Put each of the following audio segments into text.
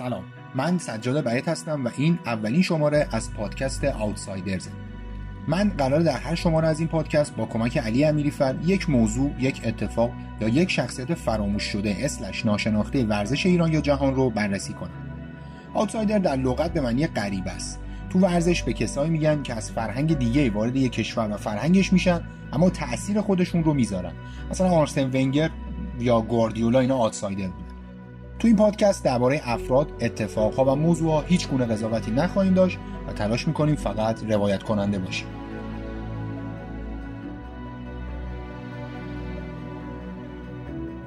سلام من سجاد بیت هستم و این اولین شماره از پادکست آوتسایدرز من قرار در هر شماره از این پادکست با کمک علی امیریفر یک موضوع، یک اتفاق یا یک شخصیت فراموش شده اسلش ناشناخته ورزش ایران یا جهان رو بررسی کنم. آوتسایدر در لغت به معنی غریب است. تو ورزش به کسایی میگن که از فرهنگ دیگه وارد یک کشور و فرهنگش میشن اما تاثیر خودشون رو می‌ذارن. مثلا آرسن ونگر یا گواردیولا اینا آوتسایدر. تو این پادکست درباره افراد، اتفاقها و موضوعها هیچ گونه قضاوتی نخواهیم داشت و تلاش می‌کنیم فقط روایت کننده باشیم.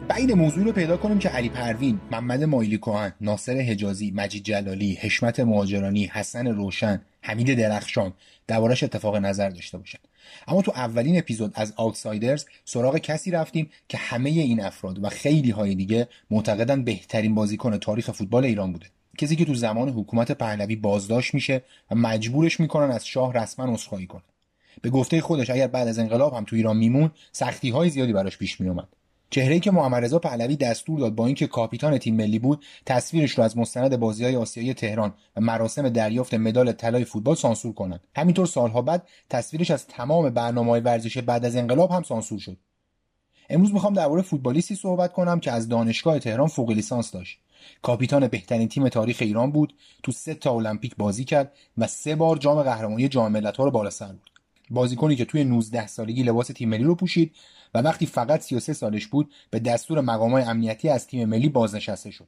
بعید موضوع رو پیدا کنیم که علی پروین، محمد مایلی کوهن، ناصر حجازی، مجید جلالی، حشمت مهاجرانی، حسن روشن، حمید درخشان دربارش اتفاق نظر داشته باشند. اما تو اولین اپیزود از آوتسایدرز سراغ کسی رفتیم که همه این افراد و خیلی های دیگه معتقدن بهترین بازیکن تاریخ فوتبال ایران بوده. کسی که تو زمان حکومت پهلوی بازداشت میشه و مجبورش می‌کنن از شاه رسما عذرخواهی کنه. به گفته خودش اگر بعد از انقلاب هم تو ایران میمون سختی های زیادی براش پیش میومد. چهره‌ای که محمد رضا پهلوی دستور داد با اینکه کاپیتان تیم ملی بود تصویرش رو از مستند بازی‌های آسیایی تهران و مراسم دریافت مدال طلای فوتبال سانسور کنند. همینطور سالها بعد تصویرش از تمام برنامه‌های ورزشی بعد از انقلاب هم سانسور شد. امروز می‌خوام درباره فوتبالیستی صحبت کنم که از دانشگاه تهران فوق لیسانس داشت. کاپیتان بهترین تیم تاریخ ایران بود تو سه تا المپیک بازی کرد و سه بار جام قهرمانی جام ملت‌ها رو بالا سر بود بازیکنی که توی 19 سالگی لباس تیم ملی رو پوشید و وقتی فقط 33 سالش بود به دستور مقامات امنیتی از تیم ملی بازنشسته شد.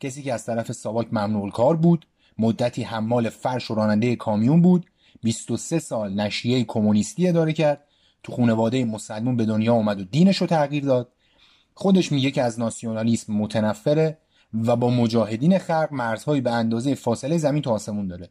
کسی که از طرف ساواک ممنوع کار بود مدتی حمال فرش و راننده کامیون بود 23 سال نشریه کمونیستی اداره کرد تو خانواده مسلمون به دنیا اومد و دینش رو تغییر داد. خودش میگه که از ناسیونالیسم متنفره و با مجاهدین خلق مرزهایی به اندازه فاصله زمین تا آسمون داره.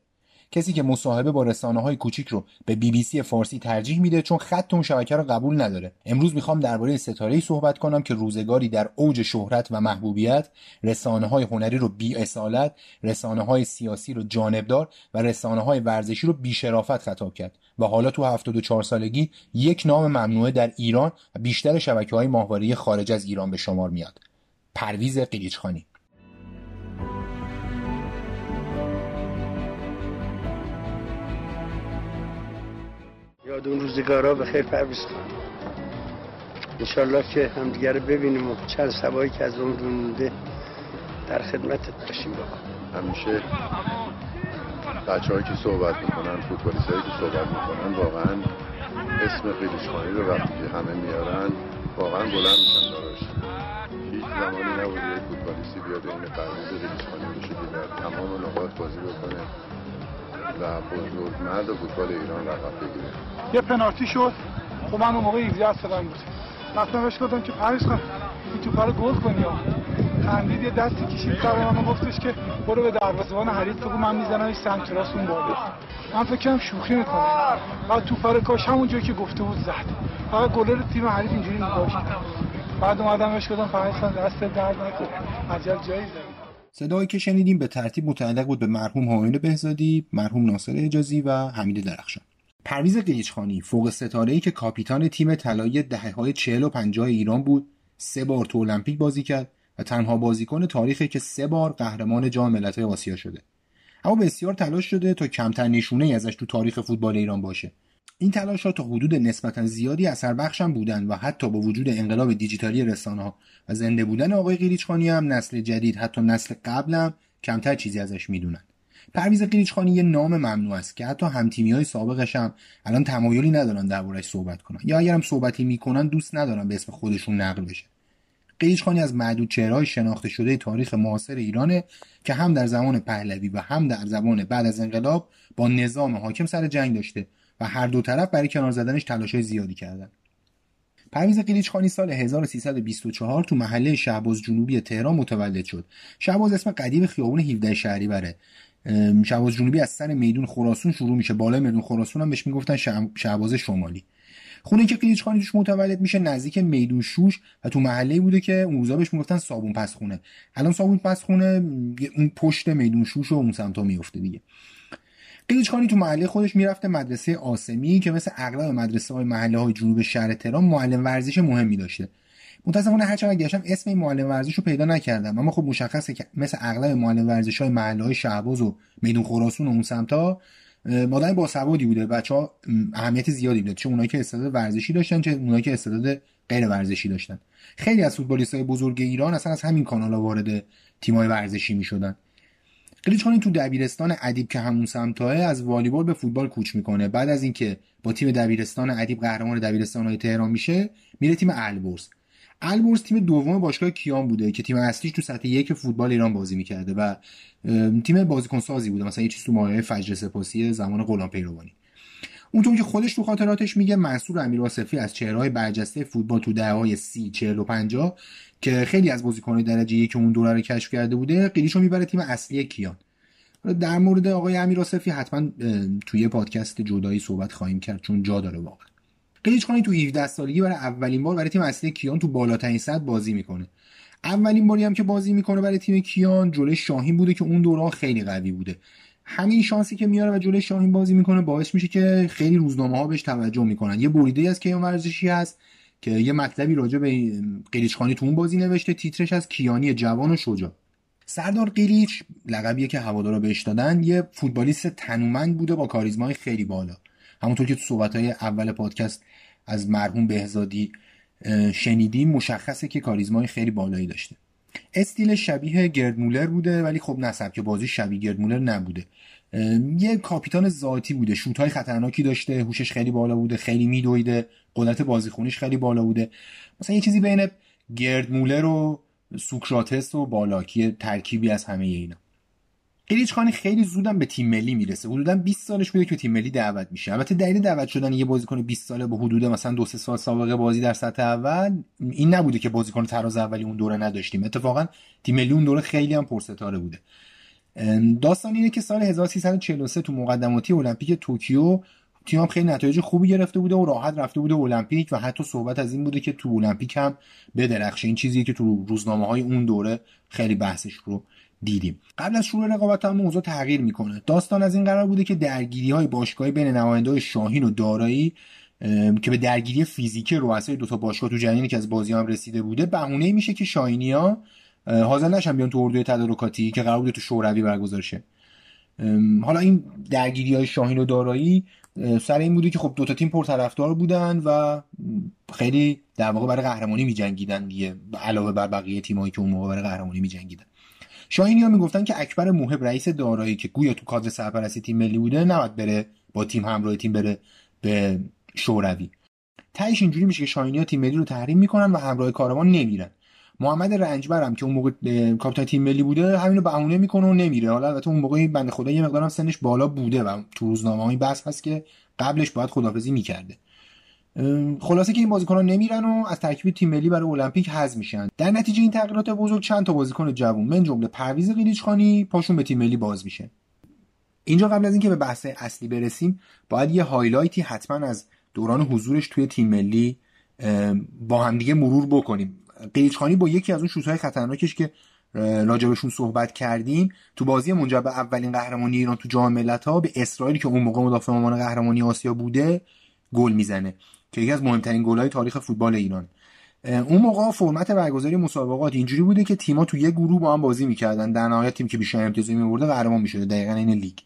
کسی که مصاحبه با رسانه های کوچیک رو به بی بی سی فارسی ترجیح میده چون خط اون شبکه رو قبول نداره. امروز می‌خوام درباره ستاره صحبت کنم که روزگاری در اوج شهرت و محبوبیت رسانه های هنری رو بی اصالت رسانه های سیاسی رو جانبدار و رسانه های ورزشی رو بی شرافت خطاب کرد و حالا تو 74 سالگی یک نام ممنوعه در ایران و بیشتر شبکه های ماهواره خارج از ایران به شمار میاد. پرویز قلیچخانی یاد اون روزگارا به خیر پرویز خواهد انشالله که همدیگه رو ببینیم و چند سبایی که از اون مونده در خدمت باشیم بکن همیشه بچه هایی که صحبت می‌کنن فوتبالیست هایی که صحبت می‌کنن واقعا اسم قیلیشخانی رو وقتی که همه میارن واقعا بلند میشن داراش. هیچ زمانی نبوده یک فوتبالیستی بیاد این پرویز قیلیشخانی بشه که در تمام نقاط بازی بکنه. و بزرگ مرد فوتبال ایران رقم بگیره یه پنالتی شد. خب من اون موقع 18 سالم بود رفتم بهش گفتم که پریز کن این توپا رو گل کنی یا خندید یه دستی کشید. سر من گفتش که برو به دروازه‌بان حریف بگو من میزنمش سمت راست اون بالا. من فکر کنم شوخی می‌کنه. بعد توپا رو کاش همون جایی که گفته بود زد. فقط گلر تیم حریف اینجوری نگاهش کرد. بعد اومدم بهش گفتم کن دست درد نکن عجب جایی زدی صدایی که شنیدیم به ترتیب متعلق بود به مرحوم هایون بهزادی، مرحوم ناصر حجازی و حمید درخشان. پرویز قلیچخانی فوق ستاره‌ای که کاپیتان تیم طلایی دهه‌های 40 و 50 ایران بود، سه بار تو المپیک بازی کرد و تنها بازیکن تاریخی که سه بار قهرمان جام ملت‌های آسیا شده. اما بسیار تلاش شده تا کمتر نشونه ازش تو تاریخ فوتبال ایران باشه. این تلاش ها تا حدود نسبتا زیادی اثر بخشم بودن و حتی با وجود انقلاب دیجیتالی رسانه ها و زنده بودن آقای قیلیچخانی هم نسل جدید حتی نسل قبلم کمتر چیزی ازش می‌دونن. پرویز قیلیچخانی یه نام ممنوع است که حتی همتیمی های سابقش هم الان تمایلی ندارن دربارش صحبت کنن. یا اگرم صحبتی می‌کنن دوست ندارن به اسم خودشون نقل بشه. قیلیچخانی از معدود چهرهای شناخته شده تاریخ معاصر ایرانه که هم در زمان پهلوی و هم در زمان بعد از انقلاب با نظام حاکم سر جنگ داشته. و هر دو طرف برای کنار زدنش تلاشای زیادی کردن. پرویز قلیچخانی سال 1324 تو محله شهباز جنوبی تهران متولد شد. شهباز اسم قدیم خیابون 17 شهری بره. شهباز جنوبی از سر میدون خراسون شروع میشه. بالای میدون خراسون هم بهش می‌گفتن شهباز شمالی. خونه که قلیچخانی توش متولد میشه نزدیک میدون شوش و تو محله بوده که اون روزا بهش می‌گفتن صابون پس خونه. الان صابون پس خونه اون پشت میدون شوش و اون سمتا میفته دیگه. قلیچخانی تو محله خودش می‌رفته مدرسه آسمی که مثل اغلب مدرسه های محله های جنوب شهر تهران معلم ورزش مهمی داشته. متاسفانه هر چقدر گشتم اسم این معلم ورزش رو پیدا نکردم. اما خب مشخصه که مثل اغلب معلم ورزش های محله های شعباز و میدون خراسون و اون سمتا با باسوادی بوده. بچه ها اهمیت زیادی بوده چه اونایی که استعداد ورزشی داشتن چه اونایی که استعداد غیر ورزشی داشتن. خیلی از فوتبالیست های بزرگ ایران اصلا از همین کانال وارد تیمای ورزشی می‌شدن. قلیچخانی تو دبیرستان ادیب که همون سمتاه از والیبال به فوتبال کوچ می‌کنه. بعد از اینکه با تیم دبیرستان ادیب قهرمان دبیرستان های تهران میشه میره تیم البرز. البرز تیم دوم باشگاه کیان بوده که تیم اصلیش تو سطح یک فوتبال ایران بازی می‌کرده و تیم بازیکن سازی بوده. مثلا یه چیز تو مایه فجر سپاسی زمان غلام پیروانی. اونطور که خودش تو خاطراتش میگه منصور امیرآصفی از چهرههای برجسته فوتبال تو دهه‌های 30 40 و 50 که خیلی از بازیکن‌های درجه یک اون دوره رو کشف کرده بوده قیلیشو می‌بره تیم اصلی کیان. در مورد آقای امیرآصفی حتما توی پادکست جدایی صحبت خواهیم کرد چون جا داره واقعا. قلیچخانی تو 17 سالگی برای اولین بار برای تیم اصلی کیان تو بالاترین سطح بازی می‌کنه. اولین باری هم که بازی می‌کنه برای تیم کیان جلوی شاهین بوده که اون دوران خیلی قوی بوده. همین شانسی که میاره و جلوی شاهین بازی می‌کنه باعث میشه که خیلی روزنامه ها بهش توجه می‌کنن. یه بریده از کیان ورزشی هست. که یه مطلبی راجع به قلیچخانی تو اون بازی نوشته تیترش از کیانی جوان و شجاع. سردار قلیچ لقبیه که هوادارا بهش دادن یه فوتبالیست تنومند بوده با کاریزمای خیلی بالا. همونطور که تو صحبت‌های اول پادکست از مرحوم بهزادی شنیدیم مشخصه که کاریزمای خیلی بالایی داشته. استیل شبیه گردمولر بوده ولی خب نصب که بازی شبیه گردمولر نبوده. یه کاپیتان ذاتی بوده. شوت های خطرناکی داشته هوشش خیلی بالا بوده خیلی میدویده قدرت بازیخونیش خیلی بالا بوده. مثلا یه چیزی بین گردمولر و سوکراتس و بالاکی ترکیبی از همه اینا. قلیچ خانی خیلی زودم به تیم ملی می‌رسه. حدودا 20 سالش بوده که تیم ملی دعوت میشه. البته دلیل دعوت شدن یه بازیکن 20 ساله با حدود مثلا دو سه سال سابقه بازی در سطح اول این نبوده که بازیکن تراز اولی اون دوره نداشتیم. اتفاقا تیم ملی اون دوره خیلی هم پرستاره بوده. داستان اینه که سال 1343 تو مقدماتی المپیک توکیو تیم خیلی نتایج خوبی گرفته بوده و راحت رفته بوده المپیک و حتی صحبت از این بوده که تو المپیک هم بدرخشه. این چیزی که تو روزنامه های اون دوره خیلی بحثش رو دیدیم. قبل از شروع رقابت هم موضوع تغییر می‌کنه. داستان از این قرار بوده که درگیری های باشگاهی بین نماینده های شاهین و دارایی که به درگیری فیزیکی رؤسای دو تا باشگاه تو جریانی که از بازی هم رسیده بوده بهونه میشه که شاهینی ها حاضر نشن بیان تو اردوی تدارکاتی که قرار بوده تو شوروی برگزار شه. حالا این درگیری های شاهین و دارایی سر این بوده که خب دوتا تیم پرطرفدار بودن و خیلی در واقع برای قهرمانی میجنگیدن دیگه علاوه بر بقیه تیمایی که اون موقع برای قهرمانی میجنگیدن. شاهینی ها می‌گفتن که اکبر موهب رئیس دارایی که گویا تو کادر سرپرستی تیم ملی بوده نباید بره با تیم همراه تیم بره به شوروی. تهش اینجوری میشه که شاهینی ها تیم ملی رو تحریم می‌کنن و همراه کاروان نمیرن. محمد رنجبرم که اون موقع کاپیتان تیم ملی بوده همینو بهونه می‌کنه و نمیره. حالا البته اون موقع بنده خدا یه مقدارم سنش بالا بوده و تو روزنامه‌های بس هست که قبلش باید خدافزی می‌کرده. خلاصه که این بازیکنان نمیرن و از ترکیب تیم ملی برای المپیک حذف میشن. در نتیجه این تغییرات بزرگ چند تا بازیکن جوون. من جمله پرویز قلیچخانی پاشون به تیم ملی باز میشه. اینجا قبل از اینکه به بحث اصلی برسیم باید یه highlight ی حتما از دوران حضورش توی تیم ملی با همدیگه مرور بکنیم. قلیچخانی با یکی از اون شوت‌های خطرناکش که راجبشون صحبت کردیم تو بازی منجر به اولین قهرمانی ایران تو جام ملت‌ها به اسرائیل که اون موقع مدافع عنوان قهرمانی آسیا بوده گل می‌زنه که یکی از مهمترین گل‌های تاریخ فوتبال ایران. اون موقع فرمت برگزاری مسابقات اینجوری بوده که تیم‌ها تو یه گروه با هم بازی می‌کردن. در نهایت تیم که بیشتر امتیاز می‌برده قهرمان می‌شده دقیقاً عین لیگ.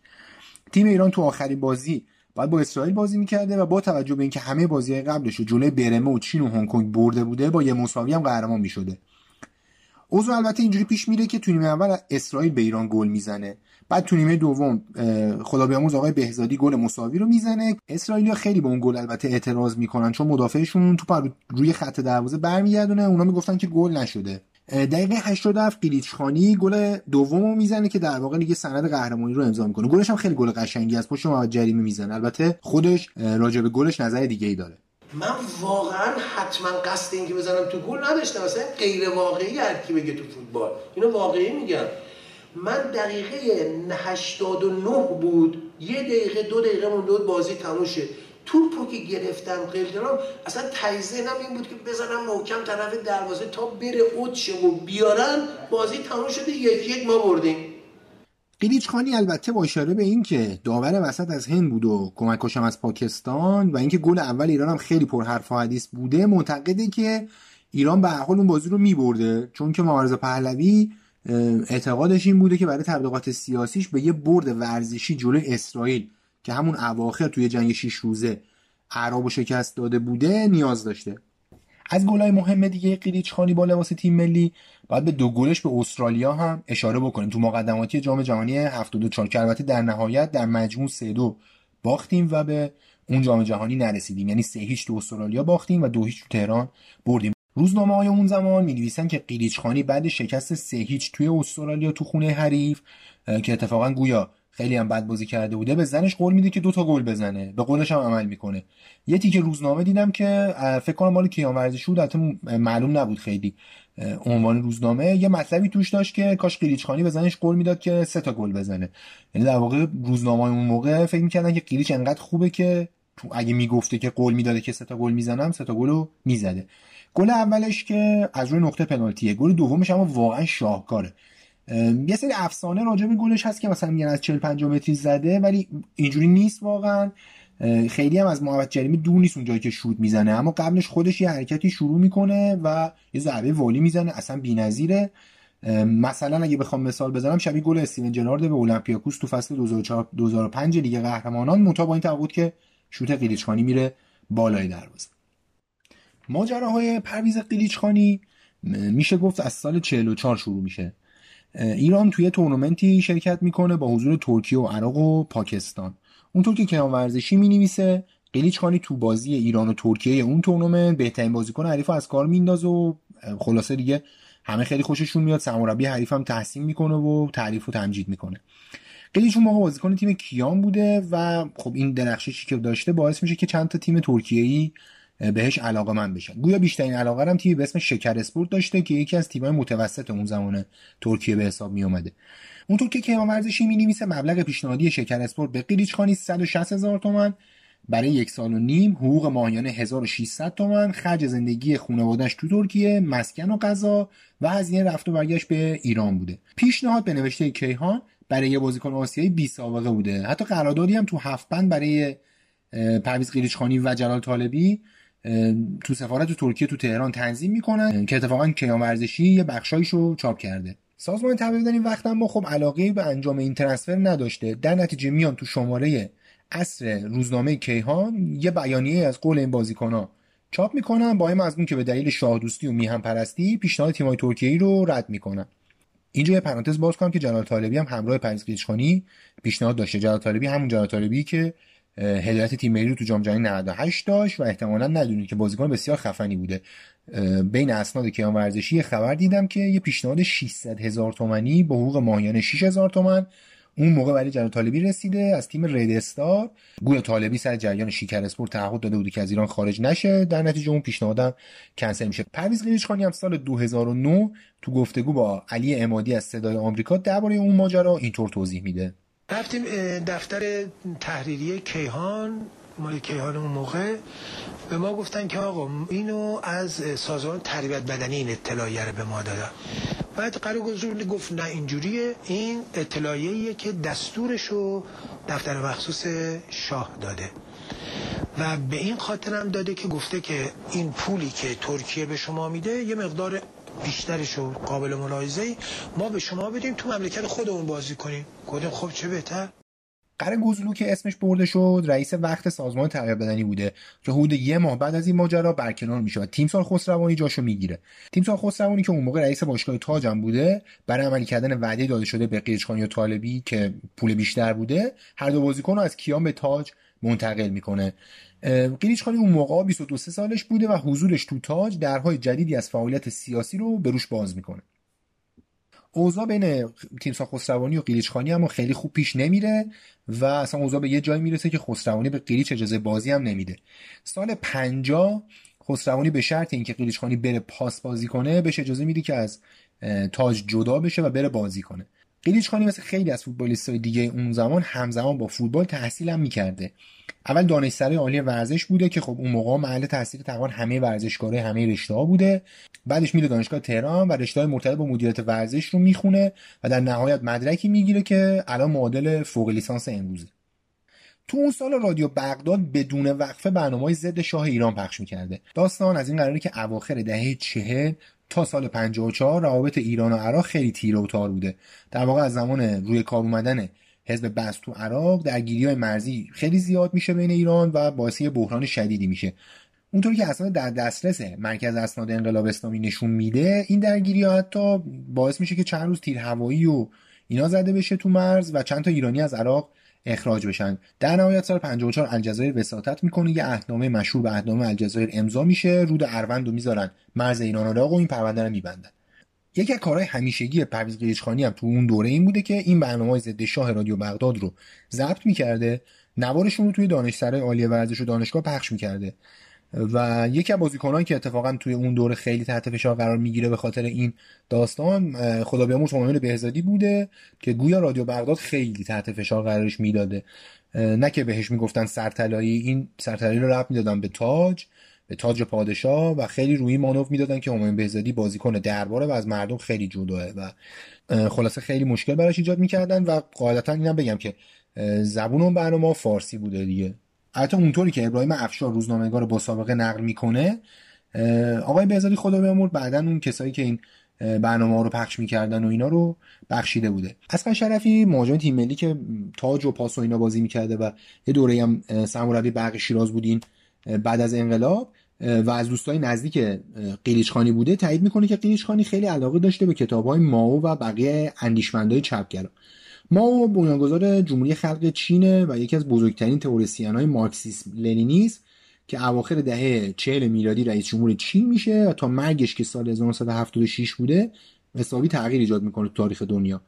تیم ایران تو آخرین بازی بعد با اسرائیل بازی می‌کرده و با توجه به اینکه همه بازی قبلش رو جلوی برمه و چین و هنگ کنگ برده بوده با یه مساوی هم قهرمان می‌شده. اوضاع البته اینجوری پیش میره که تو نیمه اول اسرائیل به ایران گل می‌زنه. بعد تو نیمه دوم خدا بیامرز آقای بهزادی گل مساوی رو می‌زنه. اسرائیلیا خیلی به اون گل البته اعتراض می‌کنن چون مدافعشون تو روی خط دروازه برمیگردونه. اونا می‌گفتن که گل نشده. دقیقه 87 قلیچخانی گل دومو می‌زنه که در واقع دیگه سند قهرمانی رو امضا می‌کنه. گلش هم خیلی گل قشنگی از پشت محمد جریمه می‌زنه. البته خودش راجع به گلش نظر دیگه ای داره. من واقعا حتما قصد این که بزنم تو گل نداشتم. مثلا غیر واقعی هر کی بگه تو فوتبال. اینو واقعی میگم. من دقیقه 89 بود. یه دقیقه دو دقیقه مونده بود بازی تموم توپو که گرفتم قلدرام اصلا تایزنم این بود که بزنم محکم طرف دروازه تا بره اوت و بیارن بازی تموم شده یک یک ما بردیم. قلیچ خانی البته با اشاره به این که داور وسط از هند بود و کمکشم از پاکستان و اینکه گل اول ایران هم خیلی پر حرف و حدیث بوده معتقده که ایران به حال اون بازی رو میبرده. چون که معارض پهلوی اعتقادش این بوده که برای تبلیغات سیاسیش به یه برد ورزشی جلوی اسرائیل. که همون اواخر توی جنگ 6 روزه عرب و شکست داده بوده نیاز داشته. از گلای مهم دیگه قلیچ خانی با لباس تیم ملی باید به دو گلش به استرالیا هم اشاره بکنیم. تو مقدماتی جام جهانی 74 که البته در نهایت در مجموع 3 2 باختیم و به اون جام جهانی نرسیدیم. یعنی 3 هیچ تو استرالیا باختیم و 2 هیچ تو تهران بردیم. روزنامه های اون زمان می نویسن که قیلیچ خانی بعد شکست 3 هیچ توی استرالیا تو خونه حریف که اتفاقا گویا خیلی هم بد بازی کرده بوده. به زنش قول میده که دو تا گل بزنه. به قولش هم عمل می‌کنه. یه تیکه روزنامه دیدم که فکر کنم مال کیان ورزشی بود. معلوم نبود خیلی عنوان روزنامه. یه مطلبی توش داشت که کاش قلیچخانی به زنش قول می‌داد که سه تا گل بزنه. یعنی در واقع روزنامه اون موقع فکر می‌کردن که قلیچ انقدر خوبه که تو اگه می‌گفته که قول می‌داده که سه تا گل می‌زنم سه تا گل رو می‌زده. گل اولش که از روی نقطه پنالتیه. گل دومش اما واقعا شاهکاره. یه سری افسانه راجع به گلش هست که مثلا میگن از 40 50 متری زده ولی اینجوری نیست واقعا. خیلی هم از محمد جریمی دور نیست اون جایی که شوت می‌زنه. اما قبلش خودش یه حرکتی شروع می‌کنه و یه ضربه والی می‌زنه اصلا بی‌نظیره. مثلا اگه بخوام مثال بزنم شبیه گل استیون جرارد به اولمپیاکوس تو فصل 2004 2005 لیگ قهرمانان منتها با این تفاوت که شوت قلیچخانی میره بالای دروازه. ماجراهای پرویز قلیچخانی میشه گفت از سال 44 شروع میشه. ایران توی تورنمنتی شرکت می‌کنه با حضور ترکیه و عراق و پاکستان. اونطور که کیان ورزشی می نویسه قلیچ خانی تو بازی ایران و ترکیه اون تورنمنت بهترین بازیکن حریف از کار میندازه و خلاصه دیگه همه خیلی خوششون میاد. سرمربی هم تحسین می‌کنه و تعریف و تمجید می‌کنه. قلیچ اون موقع بازیکن تیم کیان بوده و خب این درخششی که داشته باعث میشه که چند تا تیم ترکیه‌ای بهش علاقه من بشن گویا بیشترین علاقه هم تیمی به اسم شکر اسپورت داشته که یکی از تیم‌های متوسط اون زمان ترکیه به حساب می اومده اونطور که کیان ورزشی می نویسه مبلغ پیشنهادی شکر اسپورت به قلیچ خانی 160 هزار تومن برای یک سال و نیم حقوق ماهیانه 1600 تومن خرج زندگی خانواده‌اش تو ترکیه مسکن و غذا و هزینه رفت و برگشت به ایران بوده. پیشنهاد به نوشته کیهان برای یه بازیکن آسیایی بی سابقه بوده. حتی قراردادی هم تو هفت بند برای پرویز قلیچخانی و جلال طالبی تو سفارت ترکیه تو تهران تنظیم می‌کنن که اتفاقا کیان ورزشی یه بخشایشو چاپ کرده. سازمان تبلیغ این وقت ما خب علاقه به انجام این ترنسفر نداشته. در نتیجه میان تو شماره اصر روزنامه کیهان یه بیانیه از قول این بازیکنها چاپ می‌کنن با این مضمون که به دلیل شاه دوستی و میهم پرستی پیشنهاد تیمای ترکیه رو رد می‌کنن. اینجا یه پرانتز باز کنم که جلال طالبی هم همراه پریز پیشنهاد داشته. جلال طالبی همون جلال طالبی که هدایت تیم ملی رو تو جام جهانی 98 داشت و احتمالا ندونید که بازیکن بسیار خفنی بوده. بین اسناد کیان ورزشی خبر دیدم که یه پیشنهاد 600 هزار تومانی با حقوق ماهیانه 6 هزار تومن. اون موقع برای جلال طالبی رسیده از تیم رد استار. گویا طالبی سر جریان شیکر اسپورت تعهد داده بود که از ایران خارج نشه. در نتیجه اون پیشنهادم کنسل میشه. پرویز قلیچخانی هم سال 2009 تو گفتگو با علی امادی از صدای آمریکا درباره اون ماجرا اینطور توضیح میده. رفتیم دفتر تحریری کیهان مال کیهان اون موقع. به ما گفتن که آقا اینو از سازمان تربیت بدنی این اطلاعیه رو به ما دادن. بعد قرار گذور گفت نه اینجوریه. این اطلاعیه که دستورشو دفتر مخصوص شاه داده. و به این خاطر هم داده که گفته که این پولی که ترکیه به شما میده یه مقدار بیشترش و قابل ملاحظه ما به شما بدیم تو مملکت خودمون بازی کنیم. گفتیم خب چه بهتر؟ قره گوزلو که اسمش برده شد رئیس وقت سازمان تغییر بدنی بوده که حدود یه ماه بعد از این ماجرا برکنار میشه و تیمسار خسروانی جاشو می‌گیره. تیمسار خسروانی که اون موقع رئیس باشگاه تاجم بوده برای عملی کردن وعده داده شده به قیچخانی و طالبی که پول بیشتر بوده هر دو بازیکن رو از کیان به تاج منتقل می‌کنه. قلیچ خانی اون موقع 22 سالش بوده و حضورش تو تاج درهای جدیدی از فعالیت سیاسی رو به روش باز می‌کنه. اوضاع بین تیمسا خسروانی و قلیچ خانی اما خیلی خوب پیش نمیره و اصلا اوضاع به یه جایی می‌رسه که خسروانی به قلیچ اجازه بازی هم نمیده. سال 50 خسروانی به شرط اینکه قلیچ خانی بره پاس بازی کنه بهش اجازه میده که از تاج جدا بشه و بره بازی کنه. قلیچ خانی مثل خیلی از فوتبالیستای دیگه اون زمان همزمان با فوتبال تحصیل هم می‌کرده. اول دانشسرای عالی ورزش بوده که خب اون موقع محل تحصیل تقریبا همه ورزشکاره همه رشته ها بوده. بعدش میره دانشگاه تهران و رشته های مرتبط با مدیریت ورزش رو می‌خونه و در نهایت مدرکی می‌گیره که الان معادل فوق لیسانس امروزه. تو اون سال رادیو بغداد بدون وقفه برنامه ضد شاه ایران پخش می‌کرده. داستان از این قراره که اواخر دهه چهل تا سال 54 روابط ایران و عراق خیلی تیره و تار بوده. در واقع از زمان روی کار اومدن حزب بس تو عراق درگیری های مرزی خیلی زیاد میشه بین ایران و باعث بحران شدیدی میشه. اونطوری که اسناد در دسترس مرکز اسناد انقلاب اسلامی نشون میده این درگیری ها حتی باعث میشه که چند روز تیر هوایی و اینا زده بشه تو مرز و چند تا ایرانی از عراق اخراج بشن. در نهایت سال 54 الجزایر وساطت می‌کنه. یه عهدنامه مشهور به عهدنامه الجزایر امضا میشه. رود اروند رو می‌ذارن. مرز ایران عراق و این پرونده رو میبندن. یکی از کارهای همیشگی پرویز قلیچخانی هم تو اون دوره این بوده که این برنامه ضد شاه رادیو بغداد رو ضبط می‌کرده. نوارشون رو توی دانشسرای عالی ورزش و دانشگاه پخش می‌کرده. و یکی از بازیکنان که اتفاقا توی اون دوره خیلی تحت فشار قرار می‌گیره به خاطر این داستان خدا بیامرز معاون بهزادی بوده که گویا رادیو بغداد خیلی تحت فشار قرارش می‌داده. نه که بهش می‌گفتن سرطلایی این سرطلایی رو رب می‌دادن به تاج به تاج پادشاه و خیلی روی مانو می‌دادن که همایون بهزادی بازیکن درباره و از مردم خیلی جداه و خلاصه خیلی مشکل براش ایجاد می‌کردن و قاعدتا اینم بگم که زبون اون برنامه فارسی بوده دیگه. حتی اونطوری که ابراهیم افشار روزنامه‌نگار با سابقه نقل می‌کنه آقای بهزادی خدا بیامرد بعدا اون کسایی که این برنامه رو پخش می‌کردن و اینا رو بخشیده بوده. اصلا شرفی مهاجم تیم ملی که تاج و پاس و اینا بازی می‌کرده و یه دوره هم سرمربی برق شیراز بودین بعد از انقلاب و از دوستای نزدیک قیلیچخانی بوده تایید می‌کنه که قیلیچخانی خیلی علاقه داشته به کتابهای ماو و بقیه اندیشمندای چپگرا. ماو بنیانگذار جمهوری خلق چینه و یکی از بزرگترین تئوریسین های مارکسیسم لنینیسم که اواخر دهه 40 میلادی رئیس جمهور چین میشه و تا مرگش که سال 1976 بوده حسابی تغییر ایجاد می‌کنه تو تاریخ دنیا.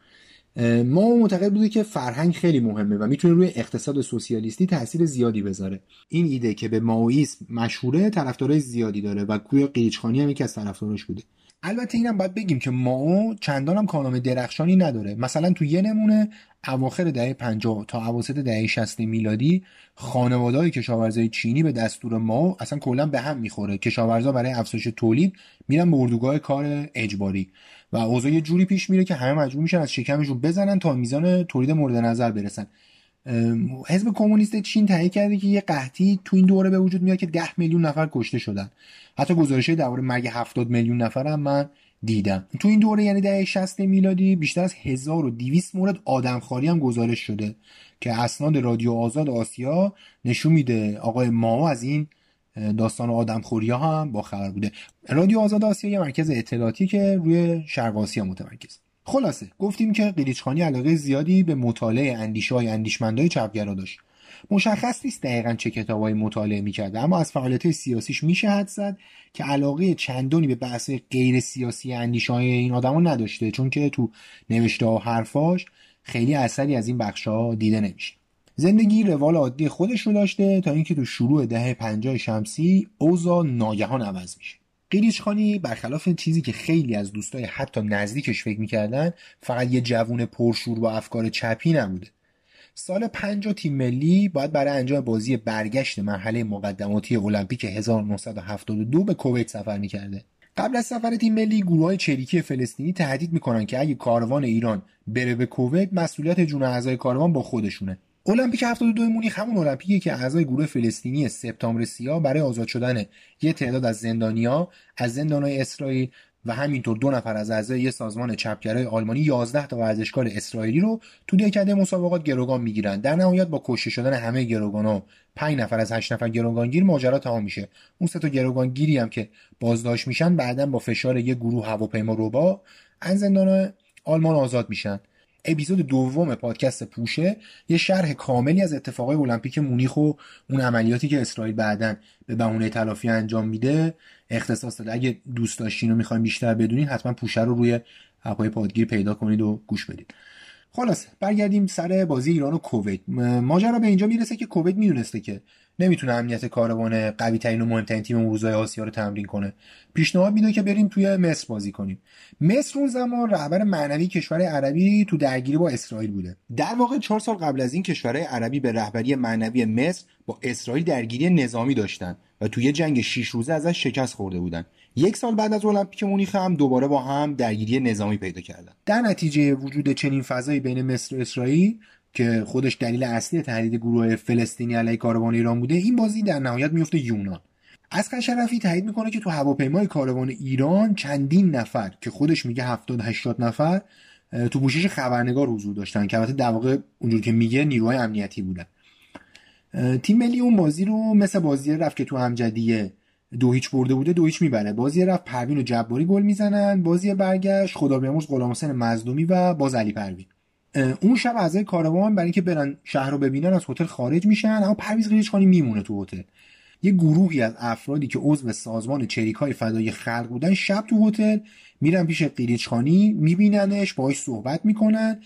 ما معتقد بوده که فرهنگ خیلی مهمه و می‌تونه روی اقتصاد سوسیالیستی تاثیر زیادی بذاره. این ایده که به ماویسم مشهوره طرفدارای زیادی داره و گویا قیچخانی هم یکی از طرفداراش بوده. البته اینم باید بگیم که ماو چندان هم کارنامه درخشانی نداره. مثلا تو یه نمونه اواخر دهه 50 تا اواسط دهه 60 میلادی خانواده‌های کشاورزای چینی به دستور ماو اصلا کلا به هم می‌خوره. کشاورزا برای افزایش تولید میرن به اردوگاه کار اجباری و اوضاع یه جوری پیش میره که همه مجبور میشن از شکمشون بزنن تا میزان تولید مورد نظر برسن. حزب کمونیست چین تایید کرده که یه قحطی تو این دوره به وجود میاد که 10 میلیون نفر کشته شدن. حتی گزارش درباره مرگ 70 میلیون نفر هم من دیدم. تو این دوره یعنی دهه 60 میلادی بیشتر از 1200 مورد آدمخواری هم گزارش شده که اسناد رادیو آزاد آسیا نشون میده آقای ماو از این داستان آدمخوری ها هم با خبر بوده. رادیو آزاد آسیا یه مرکز اطلاعاتی که روی شرق آسیا متمرکز. خلاصه گفتیم که قلیچخانی علاقه زیادی به مطالعه اندیشه های اندیشمندای چپگرا داشت. مشخص نیست دقیقا چه کتابایی مطالعه می‌کرده اما از فعالیت سیاسیش میشه حد زد که علاقه چندانی به بحث غیر سیاسی اندیشه های این آدما نداشته چون که تو نوشته و حرفاش خیلی اثری از این بخش ها دیده نمیشه. زندگی روال عادی خودش رو داشته تا اینکه تو شروع دهه 50 شمسی اوضاع ناگهان عوض میشه. قیلیچخانی برخلاف چیزی که خیلی از دوستای حتی نزدیکش فکر می‌کردن فقط یه جوون پرشور با افکار چپی نبوده. سال 50 تیم ملی باید برای انجام بازی برگشت مرحله مقدماتی المپیک 1972 به کویت سفر می‌کرده. قبل از سفر تیم ملی گروه های چریکی فلسطینی تهدید می‌کنن که اگه کاروان ایران بره به کویت مسئولیت جون اعضای کاروان با خودشونه. المپیک 72 مونیخ همون المپیکی که اعضای گروه فلسطینی سپتامبر سیاه برای آزاد شدن یه تعداد از زندانیا از زندانهای اسرائیل و همینطور دو نفر از اعضای یه سازمان چپگرای آلمانی 11 تا ورزشکار اسرائیلی رو تو دهکده مسابقات گروگان می‌گیرن. در نهایت با کشته شدن همه گروگانا 5 نفر از 8 نفر گروگانگیر ماجرا تمام میشه. اون سه تا گروگانگیری هم که بازداشت میشن بعدا با فشار یه گروه هواپیما روبا از زندان آلمان آزاد میشن. اپیزود دوم پادکست پوشه یه شرح کاملی از اتفاقای المپیک مونیخ و اون عملیاتی که اسرائیل بعدا به بهونه تلافی انجام میده اختصاص داده. اگه دوست داشتین و می‌خواین بیشتر بدونین حتما پوشه رو روی اپای پادگیر پیدا کنید و گوش بدید. خلاص برگردیم سر بازی ایران و کویت ماجرا به اینجا می‌رسه که کویت می‌دونسته که نمی‌تونه امنیت کاروان قوی ترین و مهمترین تیم روزهای آسیا رو تمرین کنه. پیشنهاد میده که بریم توی مصر بازی کنیم. مصر اون زمان رهبر معنوی کشور عربی تو درگیری با اسرائیل بوده. در واقع چهار سال قبل از این کشورهای عربی به رهبری معنوی مصر با اسرائیل درگیری نظامی داشتن و توی جنگ 6 روزه ازش شکست خورده بودن. یک سال بعد از المپیک مونیخ هم دوباره با هم درگیری نظامی پیدا کردن. در نتیجه وجود چنین فضایی بین مصر و اسرائیل که خودش دلیل اصلی تهدید گروه فلسطینی علیه کاروان ایران بوده این بازی در نهایت میفته یونان. از شرفی تایید می‌کنه که تو هواپیمای کاروان ایران چندین نفر که خودش میگه 70 80 نفر تو پوشش خبرنگار حضور داشتن که البته در واقع اونجور که میگه نیروهای امنیتی بودن. تیم ملی اون بازی رو مثل بازی رفت که تو امجدیه دو هیچ برده بوده دو هیچ می‌بره. بازی رفت پروین و جباری گل می‌زنن بازی برگشت خدا بیامرز غلام حسین مظلومی و باز علی پروین. اون شب اعضای کاروان برای اینکه برن شهر رو ببینن از هتل خارج میشن اما پرویز قلیچخانی میمونه تو هتل. یه گروهی از افرادی که عضو سازمان چریکای فدایی خلق بودن شب تو هتل میرن پیش قلیچخانی میبیننش باهاش صحبت می‌کنن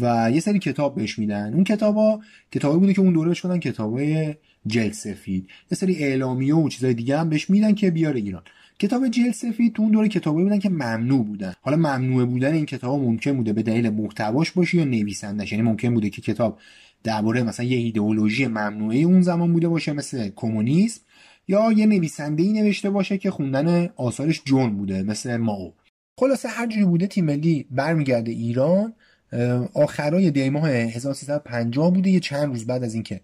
و یه سری کتاب بهش میدن. اون کتابا کتابی بوده که اون دوره شدن کتابای جلد سفید. یه سری اعلامیه و چیزای دیگه هم بهش میدن که بیاره ایران. کتاب جلد سفید تو اون دوره کتابایی بودن که ممنوع بودن. حالا ممنوع بودن این کتاب ممکن بوده به دلیل محتواش باشه یا نویسندش یعنی ممکن بوده که کتاب درباره مثلا یه ایدئولوژی ممنوعه اون زمان بوده باشه مثل کمونیسم یا یه نویسنده ای نوشته باشه که خوندن آثارش جون بوده مثل ماو. خلاصه هر جوری بوده تیم ملی برمیگرده ایران. آخرای دی ماه 1350 بوده. یه چند روز بعد از اینکه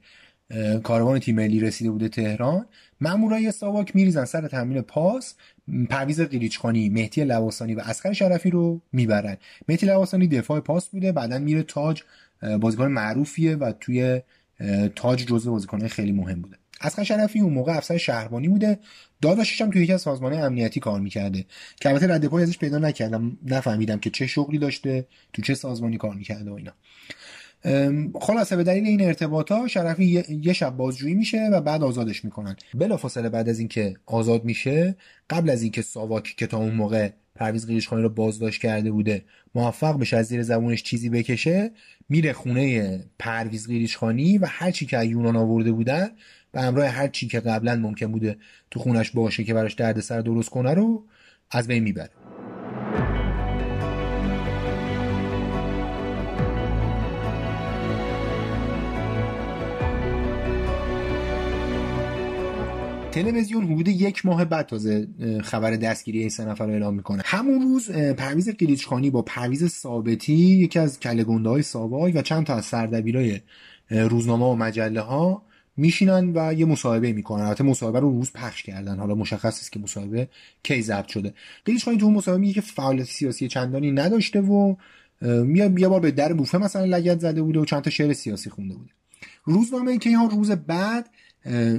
کاروان تیم ملی رسیده بوده تهران. مامورای ساواک میریزن سر تامین پاس پرویز قلیچخانی مهدی لواسانی و اسقر شرفی رو می‌برن. مهدی لواسانی دفاع پاس بوده بعدا میره تاج بازیکن معروفیه و توی تاج جزو بازیکنهای خیلی مهم بوده. اسقر شرفی اون موقع افسر شهربانی بوده. داداشش هم توی یکی از سازمان امنیتی کار می‌کرده. که البته رد پای ازش پیدا نکردم. نفهمیدم که چه شغلی داشته تو چه سازمانی کار می‌کرده و اینا. خلاصه به دلیل این ارتباطا شرفی یه شب بازجویی میشه و بعد آزادش می‌کنن. بلافاصله بعد از اینکه آزاد میشه قبل از اینکه ساواک که تا اون موقع پرویز قلیچخانی رو بازداشت کرده بوده موفق بشه از زیر زبونش چیزی بکشه میره خونه پرویز قلیچخانی و هر چی که یونان آورده بودن به همراه هر چی که قبلا ممکن بوده تو خونش باشه که براش دردسر درست کنه رو از بین می‌بره. تلویزیون حدود یک ماه بعد تازه خبر دستگیری این سه نفر اعلام می‌کنه. همون روز پرویز قلیچخانی با پرویز ثابتی یکی از کلگنده های ساواک و چند تا از سردبیرای روزنامه و مجله ها میشینن و یه مصاحبه می‌کنن. البته مصاحبه رو روز پخش کردن. حالا مشخص است که مصاحبه کی ضبط شده. قلیچخانی تو مصاحبه میگه که فعالیت سیاسی چندانی نداشته و یه بار به در بوفه مثلا لگد زده بوده و چند تا شعر سیاسی خونده بوده. روزنامه کیهان روز بعد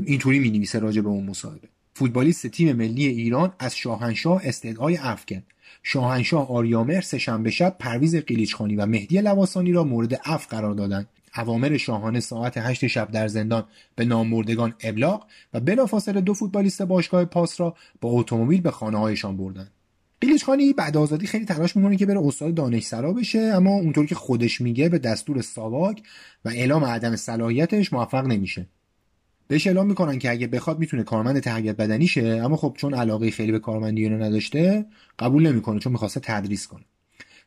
اینطوری می نویسه راجع به اون مصاحبه. فوتبالیست تیم ملی ایران از شاهنشاه استدعای افکن شاهنشاه آریامر سهشنبه شب پرویز قلیچخانی و مهدی لواسانی را مورد اف قرار دادند. اوامر شاهانه ساعت هشت شب در زندان به نامبردگان ابلاغ و بلافاصله دو فوتبالیست باشگاه پاس را با اتومبیل به خانه هایشان بردند. قلیچخانی بعد آزادی خیلی تلاش می‌کنه که بره استاد دانشسرا بشه اما اونطور که خودش میگه به دستور ساواک و اعلام عدم صلاحیتش موفق نمیشه. بهش اعلام می‌کنن که اگه بخواد می‌تونه کارمند تربیت بدنی شه اما خب چون علاقه خیلی به کارمندی رو نداشته قبول نمی‌کنه چون می‌خواسته تدریس کنه.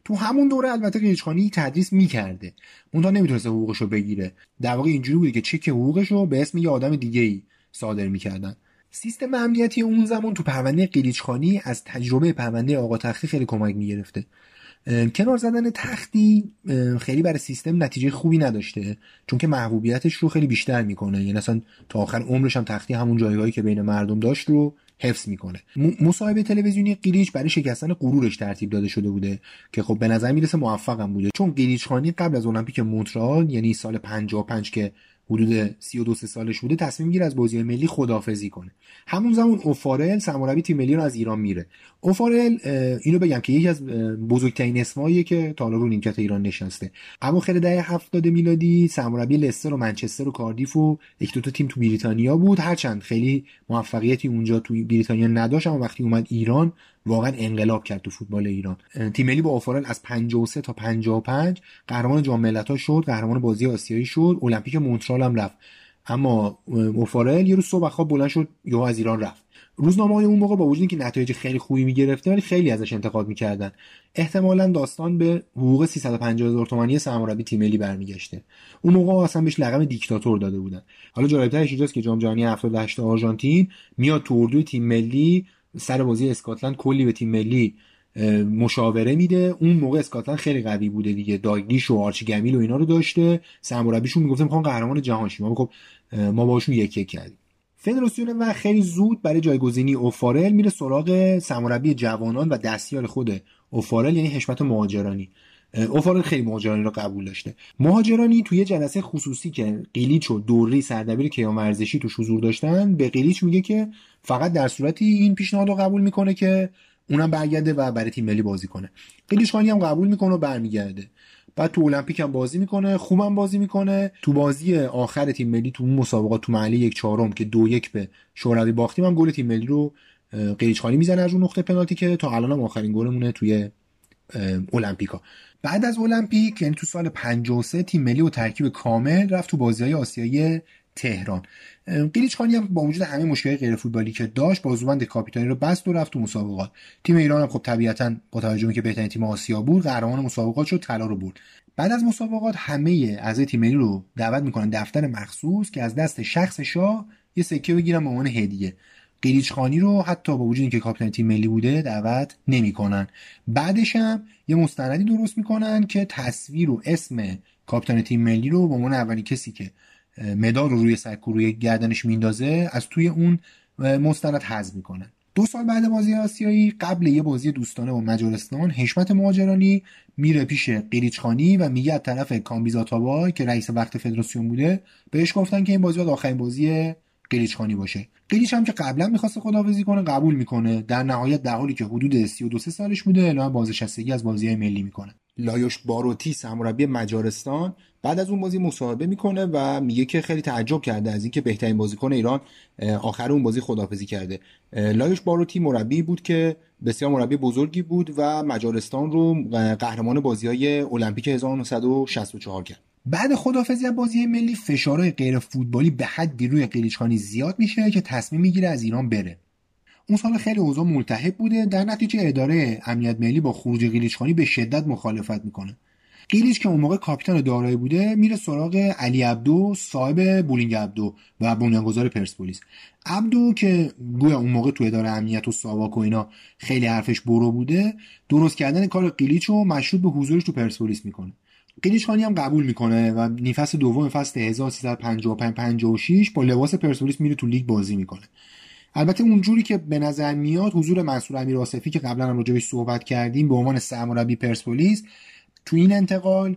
تو همون دوره البته قلیچخانی تدریس می‌کرده. اونها نمی‌تونسته حقوقش رو بگیره. در واقع اینجوری بوده که چک حقوقش رو به اسم یه آدم دیگه ای صادر می‌کردن. سیستم امنیتی اون زمان تو پرونده قلیچخانی از تجربه پرونده آقا تختی خیلی کمک می‌گرفته. کنار زدن تختی خیلی برای سیستم نتیجه خوبی نداشته. چون که محبوبیتش رو خیلی بیشتر می‌کنه. یعنی اصلا تا آخر عمرش هم تختی همون جایگاهی که بین مردم داشت رو حفظ می‌کنه. مصاحبه تلویزیونی قیلیچ برای شکستن غرورش ترتیب داده شده بوده که خب به نظر می‌رسه موفقم بوده. چون قیلیچ خانی قبل از المپیک مونترال یعنی سال 55 که حدود 32 سالش بوده تصمیم گیر از بازی ملی خدافزی کنه. همون زمان اوفارل سرمربی تیم ملی رو از ایران میره. اوفارل اینو بگم که یکی از بزرگترین اسماییه که تا رو نیمکت ایران نشسته. اما خیلی دهه 70 میلادی سرمربی لستر و منچستر و کاردیف و یک دو تا تیم تو بریتانیا بود. هرچند خیلی موفقیتی اونجا تو بریتانیا نداشت اما وقتی اومد ایران واقعا انقلاب کرد تو فوتبال ایران. تیم ملی با اوفارل از 53 تا 55 قهرمان جام ملت‌ها شد قهرمان بازی آسیایی شد المپیک مونترال هم رفت. اما اوفارل یه روز صبح خواب بلند شد یا از ایران رفت. روزنامه های اون موقع با وجودی که نتایج خیلی خوبی می‌گرفته ولی خیلی ازش انتقاد می‌کردن. احتمالا داستان به حقوق 350 هزار تومانی سرمربی تیم ملی برمیگشته. اون موقع اصلا بهش لقب دیکتاتور داده بودن. حالا جالبترش اینجاست که جام جهانی 78 آرژانتین میاد تو اردوی تیم ملی سر بازی اسکاتلند کلی به تیم ملی مشاوره میده. اون موقع اسکاتلند خیلی قوی بوده دیگه. داگلیش و آرچی گمیل و اینا رو داشته. سرمربیشون می‌گفته می‌خوان قهرمان جهان شیم. خب ما باشون یک کردیم. فدراسیون و خیلی زود برای جایگزینی اوفارل میره سراغ سرمربی جوانان و دستیار خود اوفارل یعنی حشمت مهاجرانی. اوفارل خیلی مهاجرانی رو قبول داشته. مهاجرانی توی جلسه خصوصی که قیلیچ و دوری سردبیر کیان ورزشی توش حضور داشتن به قیلیچ میگه که فقط در صورتی این پیشنهاد رو قبول می‌کنه که اونم برگرده و برای تیم ملی بازی کنه. قیلیچ خانی هم قبول می‌کنه و برمیگرده. بعد تو المپیک هم بازی می‌کنه خوبم بازی می‌کنه. تو بازی آخر تیم ملی تو مسابقات تو محله یک چهارم که دو یک به شوروی باختیم هم گل تیم ملی رو قیلیچخانی می‌زنه از اون نقطه پنالتی که تا الان هم آخرین گلمونه توی المپیکا. بعد از المپیک یعنی تو سال 53 تیم ملی و ترکیب کامل رفت تو بازی های آسیایی تهران. قیلیچ خانی هم با وجود همه مشکل غیر فوتبالی که داشت با زوبند کاپیتانی رو بست و رفت تو مسابقات. تیم ایران هم خب طبیعتا با توجه که بهترین تیم آسیا بود قهرمان مسابقات شد طلا رو برد. بعد از مسابقات همه اعضای تیم ملی رو دعوت می‌کنن دفتر مخصوص که از دست شخص شاه یه سکه بگیرن به عنوان هدیه. قیلیچخانی رو حتی با وجود اینکه کاپیتان تیم ملی بوده دعوت نمی‌کنن. بعدش هم یه مستندی درست می‌کنن که تصویر و اسم کاپیتان تیم ملی رو به عنوان اولین کسی که مدال رو روی سکو روی گردنش میندازه از توی اون مستند حذف می‌کنن دو سال بعد بازی آسیایی قبل یه بازی دوستانه با مجارستان حشمت مهاجرانی میره پیش قیریچخانی و میگه از طرف کامبیزاتابا که رئیس وقت فدراسیون بوده بهش گفتن که این بازی آخرین بازی قلیچخانی باشه. قلیچ هم که قبلا می‌خواسته خداحافظی کنه قبول می‌کنه. در نهایت در حالی که حدود 32 سالش بوده اعلام بازنشستگی از بازی ملی می‌کنه. لایوش باروتی سرمربی مجارستان بعد از اون بازی مصاحبه می‌کنه و میگه که خیلی تعجب کرده از اینکه بهترین بازیکن ایران آخر اون بازی خداحافظی کرده. لایوش باروتی مربی بود که بسیار مربی بزرگی بود و مجارستان رو قهرمان بازی های المپیک 1964 کرد. بعد خدافزی از بازی ملی فشارهای غیر فوتبالی به حدی روی قلیچخانی زیاد میشه که تصمیم می‌گیره از ایران بره. اون سال خیلی اوضاع ملتهب بوده. در نتیجه اداره امنیت ملی با خروج قلیچخانی به شدت مخالفت می‌کنه. قلیچ که اون موقع کاپیتان دارایی بوده میره سراغ علی عبدو صاحب بولینگ عبدو و بنیانگذار پرسپولیس. عبدو که گویا اون موقع تو اداره امنیت و ساواک و اینا خیلی حرفش برو بوده درست کردن کار قلیچ رو مشروط به حضورش تو پرسپولیس می‌کنه. قلیچ خانی هم قبول می‌کنه و نیم‌فصل دوم فصل 1355 56 با لباس پرسپولیس میره تو لیگ بازی می‌کنه. البته اونجوری که به نظر میاد حضور منصور امیر آصفی که قبلا هم راجبش صحبت کردیم به عنوان سرمربی پرسپولیس تو این انتقال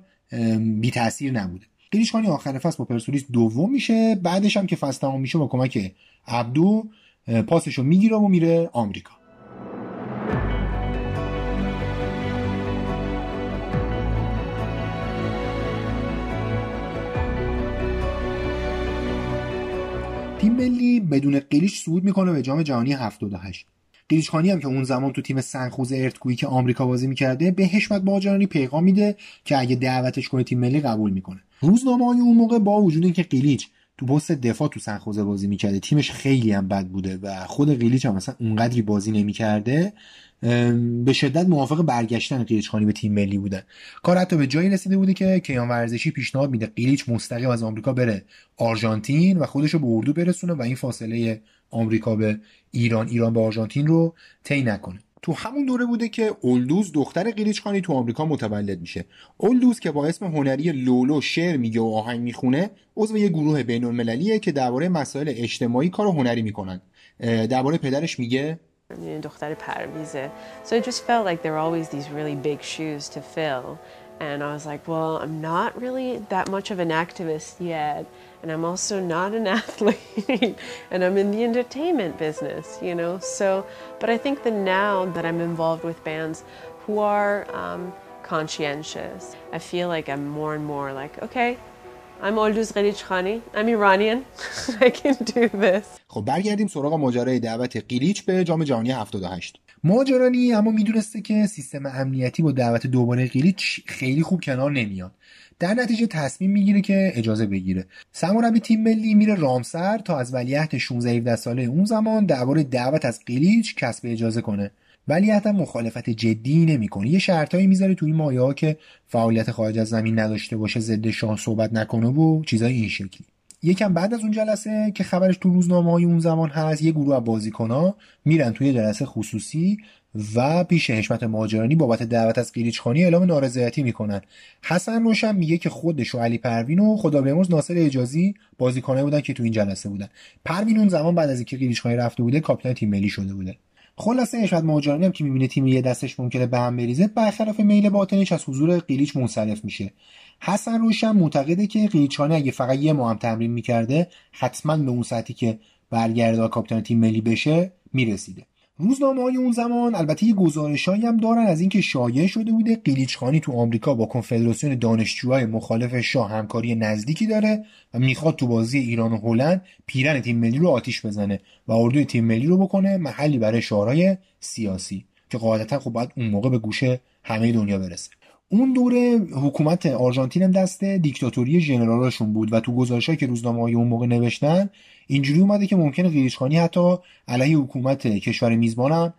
بی تاثیر نبوده. قلیچ خانی آخر فصل با پرسپولیس دوم میشه بعدش هم که فصل تمام میشه با کمک عبدو پاسشو می‌گیره و میره آمریکا. ملی بدون قلیش صعود می‌کنه به جام جهانی 78 قلیش خانی هم که اون زمان تو تیم سنخوز ارتکویی که آمریکا بازی می‌کرده به حشمت باجرانی پیغام میده که اگه دعوتش کنه تیم ملی قبول می‌کنه. روزنامه های اون موقع با وجود اینکه قلیچ تو پست دفاع تو سنخوزه بازی می‌کرده. تیمش خیلی هم بد بوده و خود قلیچ هم مثلا اونقدری بازی نمی‌کرده. به شدت موافق برگشتن قیلیچخانی به تیم ملی بودن. کار حتی به جایی رسیده بوده که کیان ورزشی پیشنهاد میده قیلیچ مستقیم از آمریکا بره آرژانتین و خودش رو به اردو برسونه و این فاصله آمریکا به ایران ایران به آرژانتین رو طی نکنه. تو همون دوره بوده که اولدوز دختر قیلیچخانی تو آمریکا متولد میشه. اولدوز که با اسم هنری لولو شعر میگه و آهنگ می‌خونه عضو یه گروه بین المللیه که درباره مسائل اجتماعی کار هنری می‌کنن. درباره پدرش میگه دختر پرویزه. So it just felt like there were always these really big shoes to fill. And I was like well I'm not really that much of an activist yet. And I'm also not an athlete and I'm in the entertainment business you know so but I think that now that I'm involved with bands who are um, conscientious I feel like I'm more and more like okay I'm Olduz Khani. I'm Iranian. I can do this. خب برگردیم سراغ ماجرای دعوت قیلیچ به جام جهانی 78 ماجرانی اما می‌دونسته که سیستم امنیتی با دعوت دوباره قیلیچ خیلی خوب کنار نمیاد در نتیجه تصمیم می‌گیره که اجازه بگیره. سرمربی تیم ملی میره رامسر تا از ولیعهد 16 17 ساله اون زمان درباره دعوت از قیلیچ کسب اجازه کنه. ولی حتی مخالفت جدی نمی‌کنه. یه شرطایی می‌ذاره توی ها که فعالیت خارج از زمین نداشته باشه ضد شاه صحبت نکنه و چیزای این شکلی. یکم بعد از اون جلسه که خبرش تو روزنامه های اون زمان هست یه گروه از بازیکنها میرن توی جلسه خصوصی و پیش حشمت ماجرانی بابت دعوت از قیلیچخانی اعلام نارضایتی می‌کنن. حسن روشن میگه که خودش و علی پروین و خدا بیامرز ناصر اجازی بازیکنایی بودن که تو این جلسه بودن. پروین اون زمان بعد از اینکه قیلیچخانی رفته بوده کاپیتان تیم ملی شده بوده. خلاصه حشمت ماجرانی هم که می‌بینه تیم یه دستش ممکنه به هم بریزه برخلاف میل باطنش از حضور قیلیچ منصرف میشه. حسن روشن معتقده که قیلیچخانی اگه فقط یه ماه تمرین می‌کرده حتما به اون سطحی که برگرده کاپیتان تیم ملی بشه می‌رسیده. روزنامه های اون زمان البته یه گزارشهایی هم دارن از اینکه شایع شده بوده. قیلیچخانی تو آمریکا با کنفدراسیون دانشجوهای مخالف شاه همکاری نزدیکی داره و می‌خواد تو بازی ایران و هلند پیرن تیم ملی رو آتیش بزنه و اردوی تیم ملی رو بکنه محلی برای شعارهای سیاسی. که قاعدتا خب باید اون موقع به گوش همه دنیا برسه. اون دوره حکومت آرژانتین هم دست دیکتاتوری ژنرالاشون بود و تو گزارشایی که روزنامه های اون موقع نوشتن اینجوری اومده که ممکنه قیریشخانی حتی علیه حکومت کشور میزبانم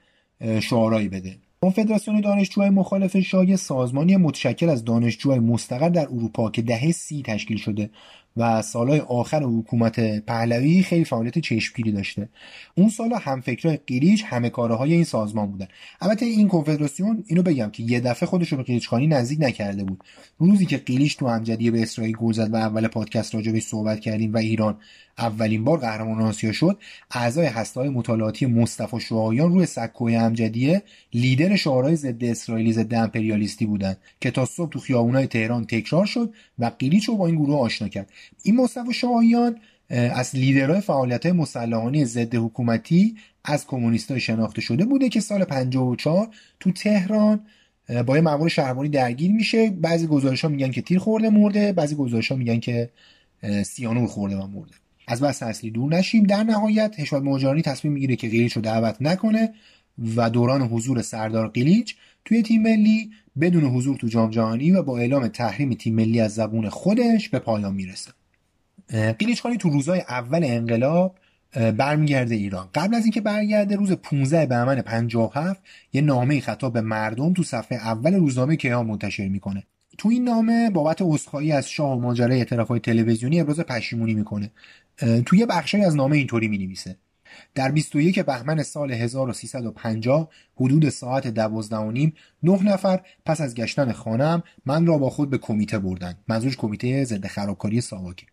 شعارایی بده. کنفدراسیون دانشجوهای مخالف شاه سازمانی متشکل از دانشجوهای مستقر در اروپا که دهه سی تشکیل شده و سالهای آخر حکومت پهلوی خیلی فعالیت چشمگیری داشته. اون سال هم قیریچ همه کاره های این سازمان بودن. البته این کنفدراسیون اینو بگم که یه دفعه خودش رو به قیلیچخانی نزدیک نکرده بود. روزی که قیلیچ تو همجدیه به اسرائیل گل و اول پادکست راجع صحبت کردیم و ایران اولین بار قهرمان آسیا شد اعضای هسته مطالعاتی مصطفی شوهایان روی سکوی امجدیه لیدر شعارهای ضد اسرائیلی ضد امپریالیستی بودند که تا صبح تو خیابونای تهران تکرار شد و قیلیچ رو با این گروه آشنا کرد. این مصطفی شوهایان از لیدرهای فعالیت مسلحانه ضد حکومتی از کمونیستای شناخته شده بوده که سال 54 تو تهران با یه مامور شهربانی درگیر میشه. بعضی گزارش ها میگن که تیر خورده مرده. بعضی گزارش ها میگن که سیانور خورده و مرده. از بحث اصلی دور نشیم. در نهایت حشمت ماجرانی تصمیم می‌گیره که قیلیچ رو دعوت نکنه و دوران حضور سردار قیلیچ توی تیم ملی بدون حضور تو جام جهانی و با اعلام تحریم تیم ملی از زبون خودش به پایان می‌رسه. قیلیچ خانی تو روزای اول انقلاب برمیگرده ایران. قبل از اینکه برگرده روز 15 بهمن 57 یه نامه خطاب به مردم تو صفحه اول روزنامه کیهان منتشر می‌کنه. تو این نامه بابت عذرخواهی از شاه و ماجرای اعترافات تلویزیونی ابراز پشیمونی می‌کنه. توی بخشی از نامه اینطوری می‌نویسه. در 21 بهمن سال 1350 حدود ساعت دوازده و نیم نه نفر پس از گشتن خانم من را با خود به کمیته بردند. منظورش کمیته ضد خرابکاری ساواکه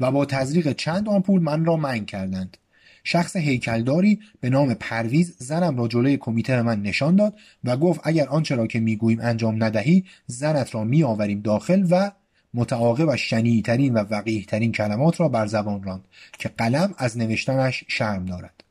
و با تزریق چند آمپول من را منگ کردند. شخص هیکلداری به نام پرویز زنم را جلوی کمیته من نشان داد و گفت اگر آنچه را که می‌گوییم انجام ندهی زنت را میآوریم داخل و متعاقب و شنیترین و وقیه ترین کلمات را بر زبان راند که قلم از نوشتنش شرم دارد.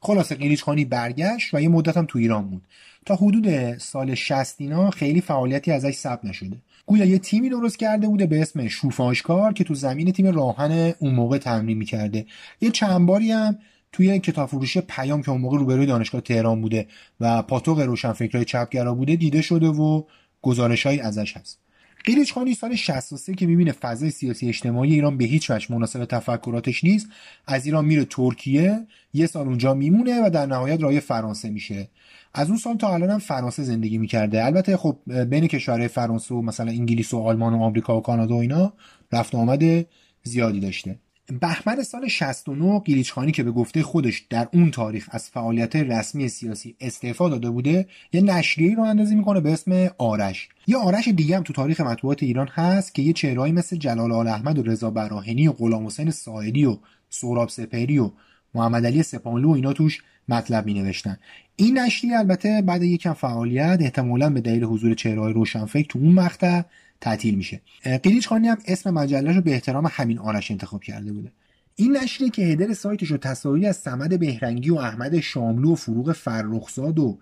خلاصه قیلیچ خانی برگشت و یه مدت هم تو ایران بود. تا حدود سال 60 اینا خیلی فعالیتی ازش ثبت نشده. گویا یه تیمی درست کرده بوده به اسم شوفاشکار که تو زمین تیم راهن اون موقع تمرین می‌کرده. یه چند باری هم توی کتاب فروشی پیام که اون موقع روبروی دانشگاه تهران بوده و پاتوق روشنفکرای چپگرا بوده دیده شده و گزارشهایی ازش هست. قیلیچ خانی سال 63 که می‌بینه فضای سیاسی اجتماعی ایران به هیچ وجه مناسب تفکراتش نیست از ایران میره ترکیه یه سال اونجا میمونه و در نهایت رای فرانسه میشه. از اون سال تا الان هم فرانسه زندگی می‌کرده. البته خب بین کشورهای فرانسه و مثلا انگلیس و آلمان و آمریکا و کانادا و اینا رفت آمد زیادی داشته. بهمن سال 69 قیلیچخانی که به گفته خودش در اون تاریخ از فعالیت رسمی سیاسی استعفا داده بوده یه نشریه رو اندازی می‌کنه به اسم آرش. یه آرش دیگه هم تو تاریخ مطبوعات ایران هست که یه چهرهایی مثل جلال آل احمد و رضا براهنی و غلام حسین ساعدی و سهراب سپهری و محمد علی سپانلو و اینا توش مطلب می نوشتن این نشریه البته بعد یکم فعالیت احتمالا به دلیل حضور چهرههای روشنفکر تو اون مقطع تعطیل میشه. قیلیچ خانی هم اسم مجله رو به احترام همین آرش انتخاب کرده بوده. این نشریه که هدر سایتش رو تصاویری از سمد بهرنگی و احمد شاملو و فروغ فرخزاد و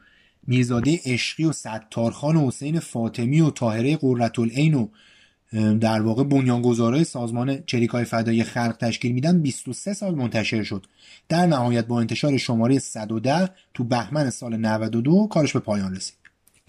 میرزاده عشقی و ستارخان و حسین فاطمی و طاهره قرتالعین و در واقع بنیانگذارای سازمان چریکای فدای خلق تشکیل میدن 23 سال منتشر شد. در نهایت با انتشار شماره 110 تو بهمن سال 92 کارش به پایان رسید.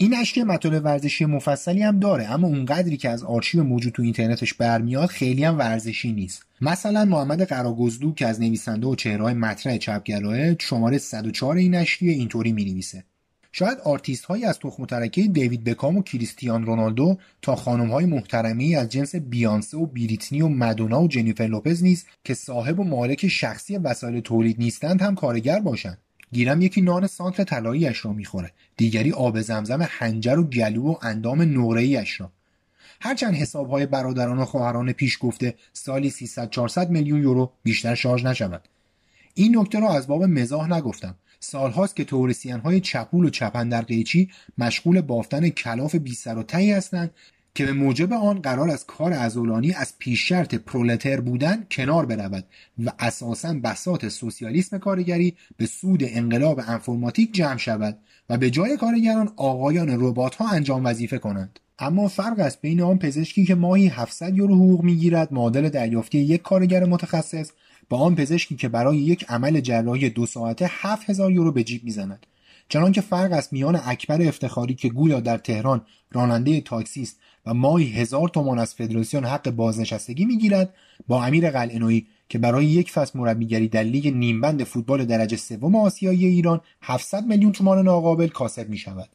این نشریه مطالب ورزشی مفصلی هم داره اما اونقدری که از آرشیو موجود تو اینترنتش برمیاد خیلی هم ورزشی نیست. مثلا محمد قراگوزلو که از نویسنده و چهره‌های مطرح چپگراست شماره 104 این نشریه اینطوری می‌نویسه. شاید آرتیست هایی از تخم ترکه دیوید بکام و کریستیان رونالدو تا خانم های محترمی از جنس بیانسه و بریتنی و مدونا و جنیفر لوپز نیز که صاحب و مالک شخصی وسایل تولید نیستند هم کارگر باشند. گیرم یکی نان سانتر طلاییاش را می‌خوره. دیگری آب زمزم حنجر و گلو و اندام نقره‌ایش را هرچند حسابهای برادران و خواهران پیش گفته سالی 300 400 میلیون یورو بیشتر شارژ نشود. این نکته را از باب مزاح نگفتم. سالهاست که تورسیان های چپول و چپندر قیچی مشغول بافتن کلاف بی سر و تهی هستند که به موجب آن قرار از کار ازولانی از پیش شرط پرولتر بودن کنار برود و اساسا بساط سوسیالیسم کارگری به سود انقلاب انفرماتیک جمع شود و به جای کارگران آقایان ربات ها انجام وظیفه کنند. اما فرق است بین آن پزشکی که ماهی 700 یورو حقوق می‌گیرد معادل دریافتی یک کارگر متخصص با آن پزشکی که برای یک عمل جراحی دو ساعته 7000 یورو به جیب می‌زند. چنانکه فرق است میان اکبر افتخاری که گویا در تهران راننده تاکسی است و ماهی هزار تومان از فدراسیون حق بازنشستگی می‌گیرد با امیر قلعه‌نویی که برای یک فصل مربیگری در لیگ نیمبند فوتبال درجه سوم آسیایی ایران 700 میلیون تومان ناقابل کاسب می شود.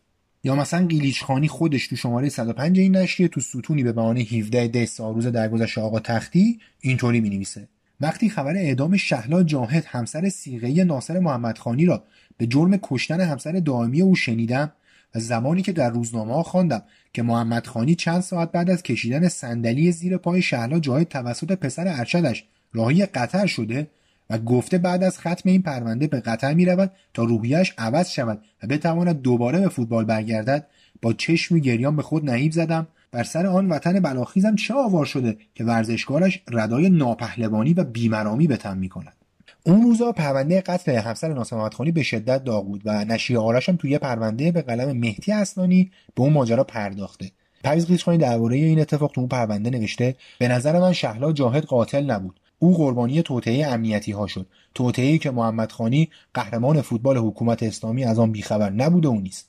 یا مثلا قیلیچ خانی خودش تو شماره 105 این نشریه تو ستونی به بهانه 17 دی ساروز درگذشت آقا تختی اینطوری می نویسه وقتی خبر اعدام شهلا جاهد همسر سیغه ناصر محمدخانی را به جرم کشتن همسر دائمی او شنیدم و زمانی که در روزنامه ها خواندم که محمد خانی چند ساعت بعد از کشیدن صندلی زیر پای شهلا جاهد توسط پسر ارشدش راهی قطر شده و گفته بعد از ختم این پرونده به قطر می رود تا روحیش عوض شود و بتواند دوباره به فوتبال برگردد با چشم و گریان به خود نهیب زدم. بر سر آن وطن بلاخیزم چه آوار شده که ورزشکارش ردای ناپهلوانی و بیمرامی به تن می کند. اون روزا پرونده قتل همسر ناصر محمدخانی به شدت داغ بود و نشریه آرش هم توی پرونده به قلم مهدی اسنانی به اون ماجرا پرداخته. پریز قیچخانی درباره این اتفاق تو اون پرونده نوشته به نظر من شهلا جاهد قاتل نبود. او قربانی توطئه امنیتی ها شد. توطئه‌ای که محمد خانی قهرمان فوتبال حکومت اسلامی از آن بیخبر نبوده و نیست.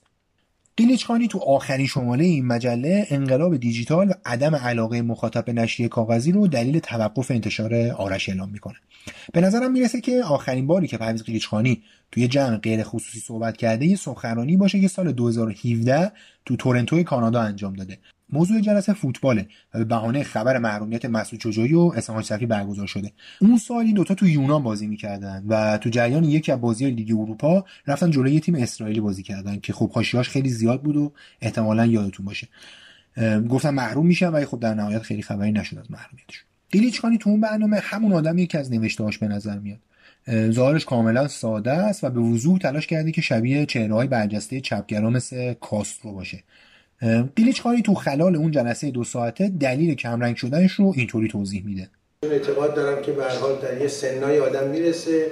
قیلیچخانی تو آخرین شماله این مجله انقلاب دیجیتال و عدم علاقه مخاطب به نشریه کاغذی رو دلیل توقف انتشار آرش اعلام می‌کنه. به نظرم می‌رسه که آخرین باری که پرویز قیلیچخانی توی جمع غیر خصوصی صحبت کرده یه سخنرانی باشه که سال 2017 تو تورنتو کانادا انجام داده. موضوع جلسه فوتباله و به بهانه خبر محرومیت مسعود چجویی و اسحاق صفی برگزار شده. اون سال این دوتا تو یونان بازی می‌کردن و تو جریان یکی از بازی لیگ اروپا رفتن جلوی تیم اسرائیلی بازی کردن که خب حاشیه‌اش خیلی زیاد بود و احتمالا یادتون باشه. گفتم محروم میشن ولی خب در نهایت خیلی خبری نشد از محرومیتش قیلیچخانی تو اون برنامه همون آدمی که از نوشتهاش به نظر میاد. ظاهرش کاملا ساده است و به وضوح تلاش کرده که شبیه چهرههای برجسته چپگرا مثل کاسترو باشه. قیلیچخانی تو خلال اون جلسه دو ساعته دلیل کمرنگ شدنش رو اینطوری توضیح میده؟ اعتقاد دارم که به حال در یه سنای آدم می‌رسه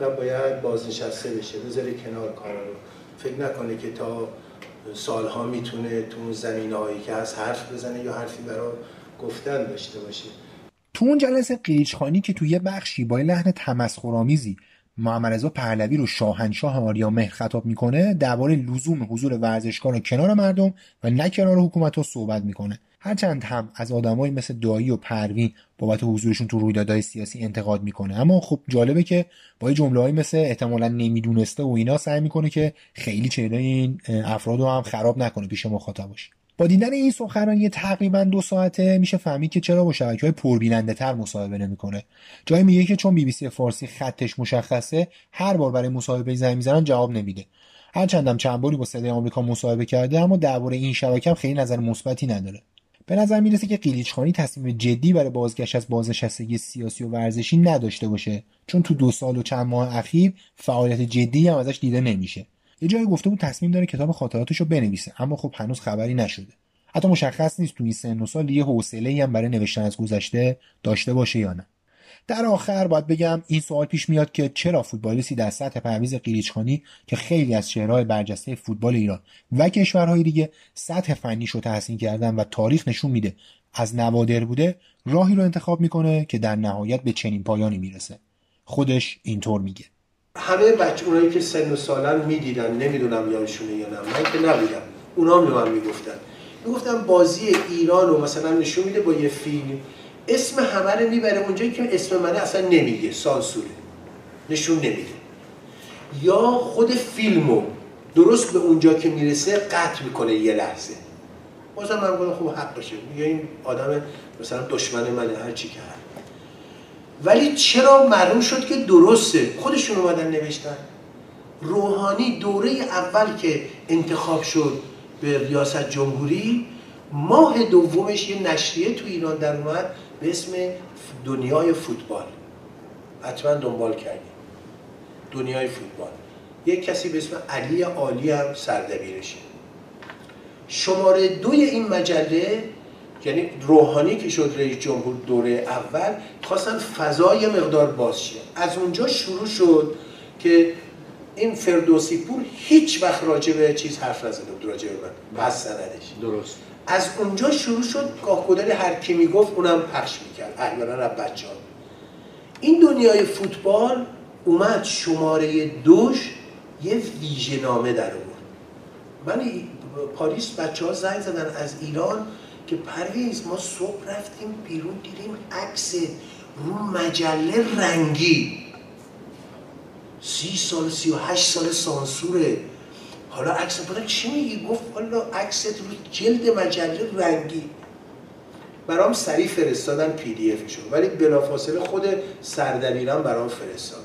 و باید بازنشسته بشه بذاره کنار کار رو. فکر نکنه که تا سالها می‌تونه تو اون زمین هایی که هست حرف بزنه یا حرفی برای گفتن داشته باشه. تو اون جلسه قیلیچخانی که تو یه بخشی با لحن تمسخرآمیزی محمد رضا پهلوی رو شاهنشاه آریا مهر خطاب می‌کنه درباره لزوم حضور ورزشکار کنار مردم و نه کنار حکومت رو صحبت می‌کنه. هرچند هم از آدمایی مثل دایی و پروین بابت حضورشون تو رویدادهای سیاسی انتقاد می‌کنه. اما خب جالبه که با جمله مثل احتمالا نمی‌دونسته و اینا سعی می‌کنه که خیلی چهره این افراد رو هم خراب نکنه پیش مخاطبش با دیدن این سخنرانی تقریبا دو ساعته میشه فهمید که چرا با شبکه های پربیننده تر مصاحبه نمی‌کنه. جایی میگه که چون بی بی سی فارسی خطش مشخصه هر بار برای مصاحبه زنگ می‌زنن جواب نمیده. هرچندم چند باری با صدای آمریکا مصاحبه کرده اما درباره این شبکه هم خیلی نظر مثبتی نداره. به نظر می‌رسه که قیلیچخانی تصمیم جدی برای بازگشت از بازنشستگی سیاسی و ورزشی نداشته باشه چون تو دو سال و چند ماه اخیر فعالیت جدی هم ازش دیده نمیشه. یه جایی گفته بود تصمیم داره کتاب خاطراتش رو بنویسه اما خب هنوز خبری نشده. حتی مشخص نیست تو این سن و سال یه حوصله هم برای نوشتن از گذشته داشته باشه یا نه. در آخر باید بگم این سوال پیش میاد که چرا فوتبالیستی در سطح پرویز قیلیچخانی که خیلی از چهرهای برجسته فوتبال ایران و کشورهای دیگه سطح فنیش رو تحسین کردن و تاریخ نشون میده از نوادر بوده راهی رو انتخاب می‌کنه که در نهایت به چنین پایانی می‌رسه. خودش اینطور میگه. همه بچه اونایی که سن و سالن می‌دیدن نمی‌دونم یادشونه یا نه من که نبودم. اونا به من می‌گفتن. می‌گفتن بازی ایران رو مثلا نشون میده با یه فیلم اسم همه رو می‌بره اونجایی که اسم منه اصلا نمیگه سانسوره. نشون نمیده. یا خود فیلمو درست به اونجا که می‌رسه قطع می‌کنه یه لحظه. بازم من گفتم خوب حقشه میگه این آدم مثلا دشمن منه هر چی که ولی چرا معلوم شد که درسته؟ خودشون اومدن نوشتن. روحانی دوره اول که انتخاب شد به ریاست جمهوری ماه دومش یه نشریه تو ایران در اومد به اسم دنیای فوتبال. حتما دنبال کردیم. دنیای فوتبال. یک کسی به اسم علی عالی هم سردبیرشه. شماره دوی این مجله یعنی روحانی که شد رئیس جمهور دوره اول خواستن فضای مقدار باز شه. از اونجا شروع شد که این فردوسی پور هیچ وقت راجع به چیز حرف نزده بود راجع به من. بس سندش. درست. از اونجا شروع شد گاه گداری هر کی می‌گفت اونم پخش می‌کرد. احیانا از بچه ها این دنیای فوتبال اومد شماره دوش یه ویژه نامه در آورد. من پاریس بچه ها زنگ زدن از ایران که پرویز ما صبح رفتیم بیرون دیدیم عکس رو مجله رنگی. سی سال سی و هشت سال سانسوره. حالا عکس بودن چی میگی؟ گفت حالا عکست رو جلد مجله رنگی. برام سریع فرستادن پی دی افشو ولی بلافاصله خود سردبیرم برام فرستاد.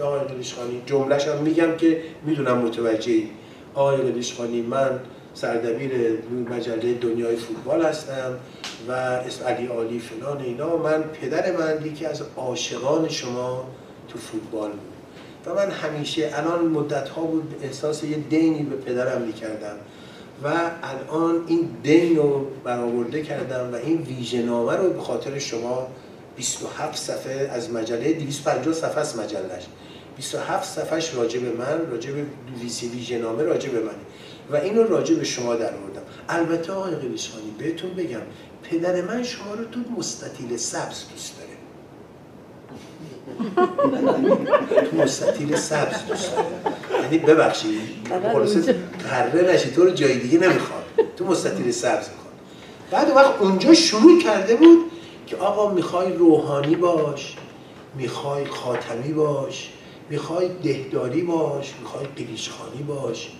آقای قلیشخانی جملهش هم میگم که می‌دونم متوجهی آقای قلیشخانی من سردبیر مجله دنیای فوتبال هستم و اسم علی عالی فلان اینا. من پدر من یکی از عاشقان شما تو فوتبال بود. و من همیشه الان مدت ها بود احساس یه دینی به پدرم می‌کردم. و الان این دین رو برآورده کردم و این ویژه نامه رو به خاطر شما 27 صفحه از مجله 250 صفحه از مجلش 27 صفحش راجع من راجع به ویسی ویژه نامه راجع به و اینو راجع به شما در آوردم. البته آقای قلیشخانی بهتون بگم پدر من شما رو تو مستطیل سبز دوست داره. تو مستطیل سبز دوست داره. یعنی ببخشید خلاصه پره نشی تو رو جای دیگه نمی‌خواد. تو مستطیل سبز می‌خواد. بعد وقت اونجا شروع کرده بود که آقا می‌خوای روحانی باش می‌خوای خاتمی باش می‌خوای دهداری باش می‌خوای قلیشخانی باش.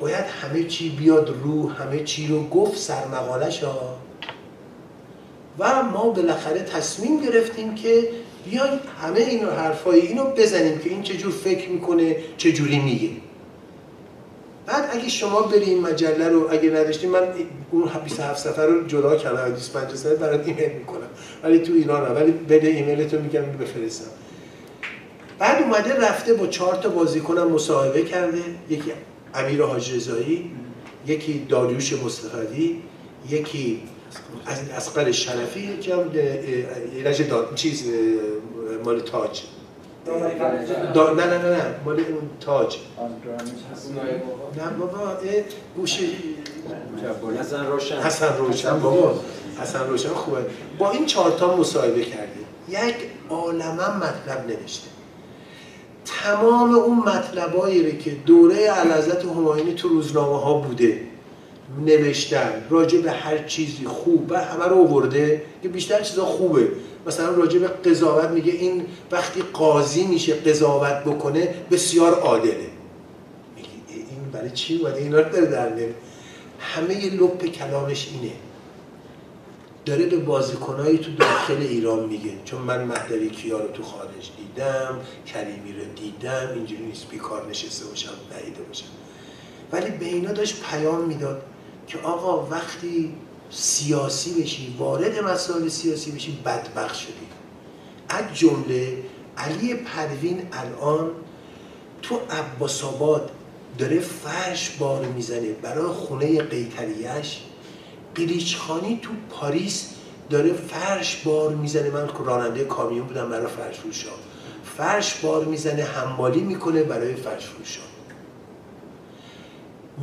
باید همه چی بیاد رو همه چی رو گفت سرمقالش ها. و ما بالاخره تصمیم گرفتیم که بیایم همه این حرفای اینو بزنیم که این چجور فکر می‌کنه چجوری میگه. بعد اگه شما بری این مجله رو اگه نداشتیم من اون 27 سفر رو جدا کردم 25 سفر برات ایمیل می‌کنم. ولی تو ایران هم. ولی بده ایمیل تو میگم بفرستم. بعد اومده رفته با چهار تا بازیکنم مصاحبه کرده. یکی امیر حاج رضایی یکی داریوش مصطفی یکی از اسقر شرفی یکی هم ایرج داد چیز مال تاج. دا... نه نه نه نه مال اون تاج. نه بابا گوشه حسن روشن. حسن روشن بابا. حسن روشن خوبه. با این چهارتا مصاحبه کرده یک عالمه مطلب نوشته. تمام اون مطلبایی که دوره علازت هماینی تو روزنامه ها بوده نوشتن راجع به هر چیزی خوب همه رو آورده که بیشتر چیزا خوبه. مثلا راجع به قضاوت میگه این وقتی قاضی میشه قضاوت بکنه بسیار عادله. این برای چی اومده؟ اینا رو در همه لپ کلامش اینه. داره به بازیکنایی تو داخل ایران میگه. چون من مهدوی کیا رو تو خارج دیدم کریمی رو دیدم اینجوری نیست بیکار نشسته باشم نهیده باشم. ولی به اینا داشت پیام می‌داد که آقا وقتی سیاسی بشی وارد مسائل سیاسی بشی بدبخت شدی. از جمله علی پروین الان تو عباس آباد داره فرش بار می‌زنه برای خونه قیتریش قلیچخانی تو پاریس داره فرش بار می‌زنه. من راننده کامیون بودم برای فرش فروشا. فرش بار می‌زنه حمالی می‌کنه برای فرش فروشا.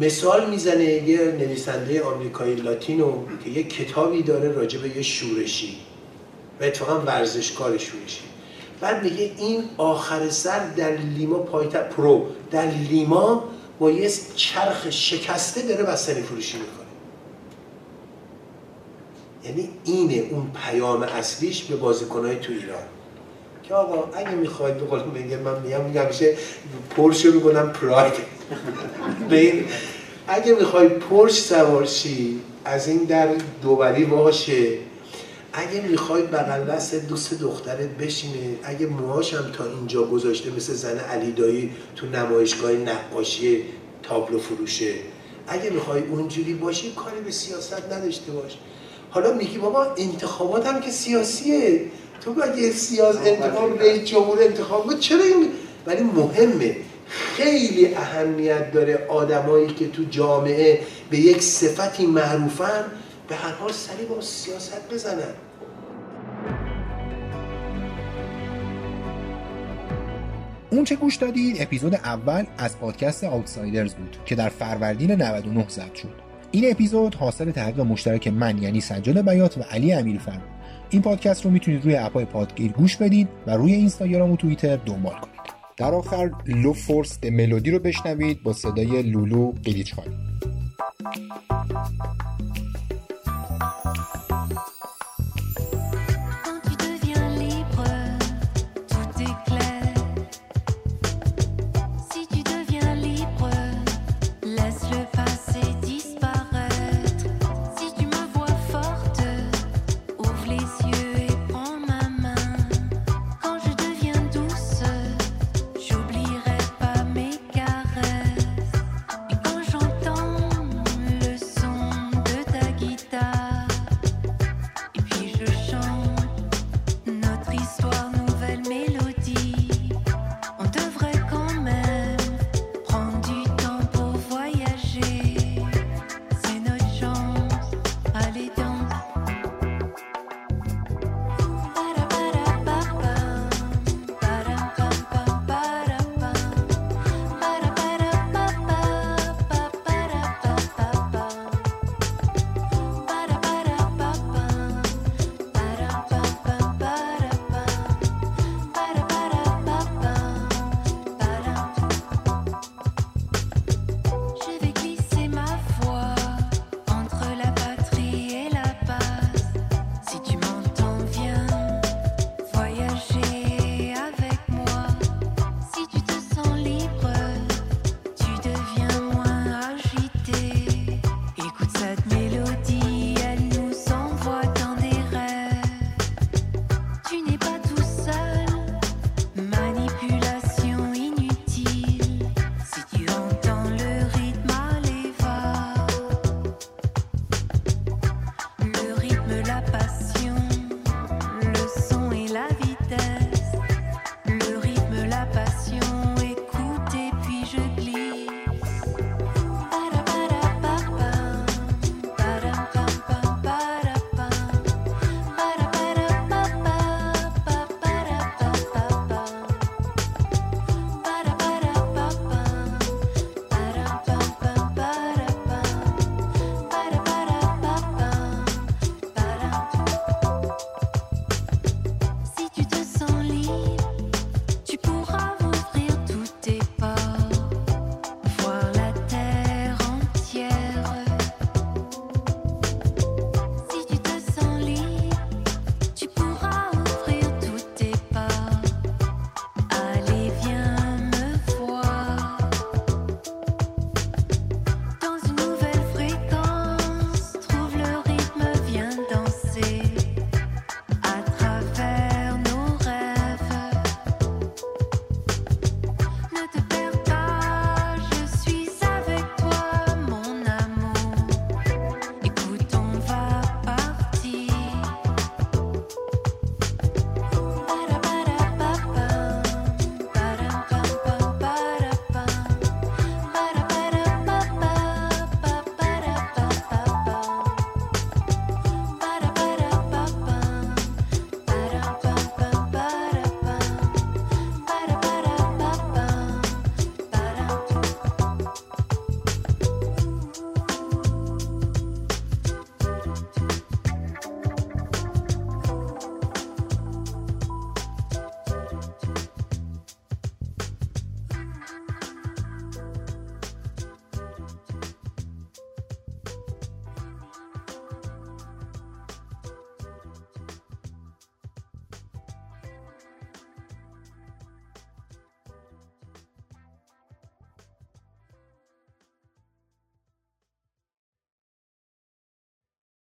مثال می‌زنه یه نویسنده آمریکایی لاتینو که یه کتابی داره راجع به یه شورشی و اتفاقا ورزشکار شورشی. بعد میگه این آخر سر در لیما پایت پرو در لیما با یه چرخ شکسته داره بستنی فروشی می‌کنه. یعنی اینه اون پیام اصلیش به بازیکنهای تو ایران. که آقا اگه می‌خواید به قول میگه من میگم میگم میشه پرشو می‌کنم پراید. به اگه می‌خوای پرش سوارشی از این در دوبری باشه اگه می‌خوای بغل دست دوست دخترت بشینه اگه موهاش هم تا اینجا گذاشته مثل زن علی دایی تو نمایشگاه نقاشی تابلو فروشه. اگه می‌خوای اونجوری باشی کاری به سیاست نداشته باش. حالا میگی بابا انتخابات هم که سیاسیه. تو اگه سیاست انتخاب رئیس جمهور انتخاب بود. چرا این؟ ولی مهمه. خیلی اهمیت داره آدمایی که تو جامعه به یک صفتی معروفن به هر حال سری با سیاست بزنن. اون چه گوش دادید اپیزود اول از پادکست آوتسایدرز بود که در فروردین 99 ضبط شد. این اپیزود حاصل تحقیق مشترک من یعنی سجاد بیات و علی امیرفر این پادکست رو می‌تونید روی اپای پادگیر گوش بدید و روی اینستاگرام و توییتر دنبال کنید. در آخر لو فورس ملودی رو بشنوید با صدای لولو قلیچخانی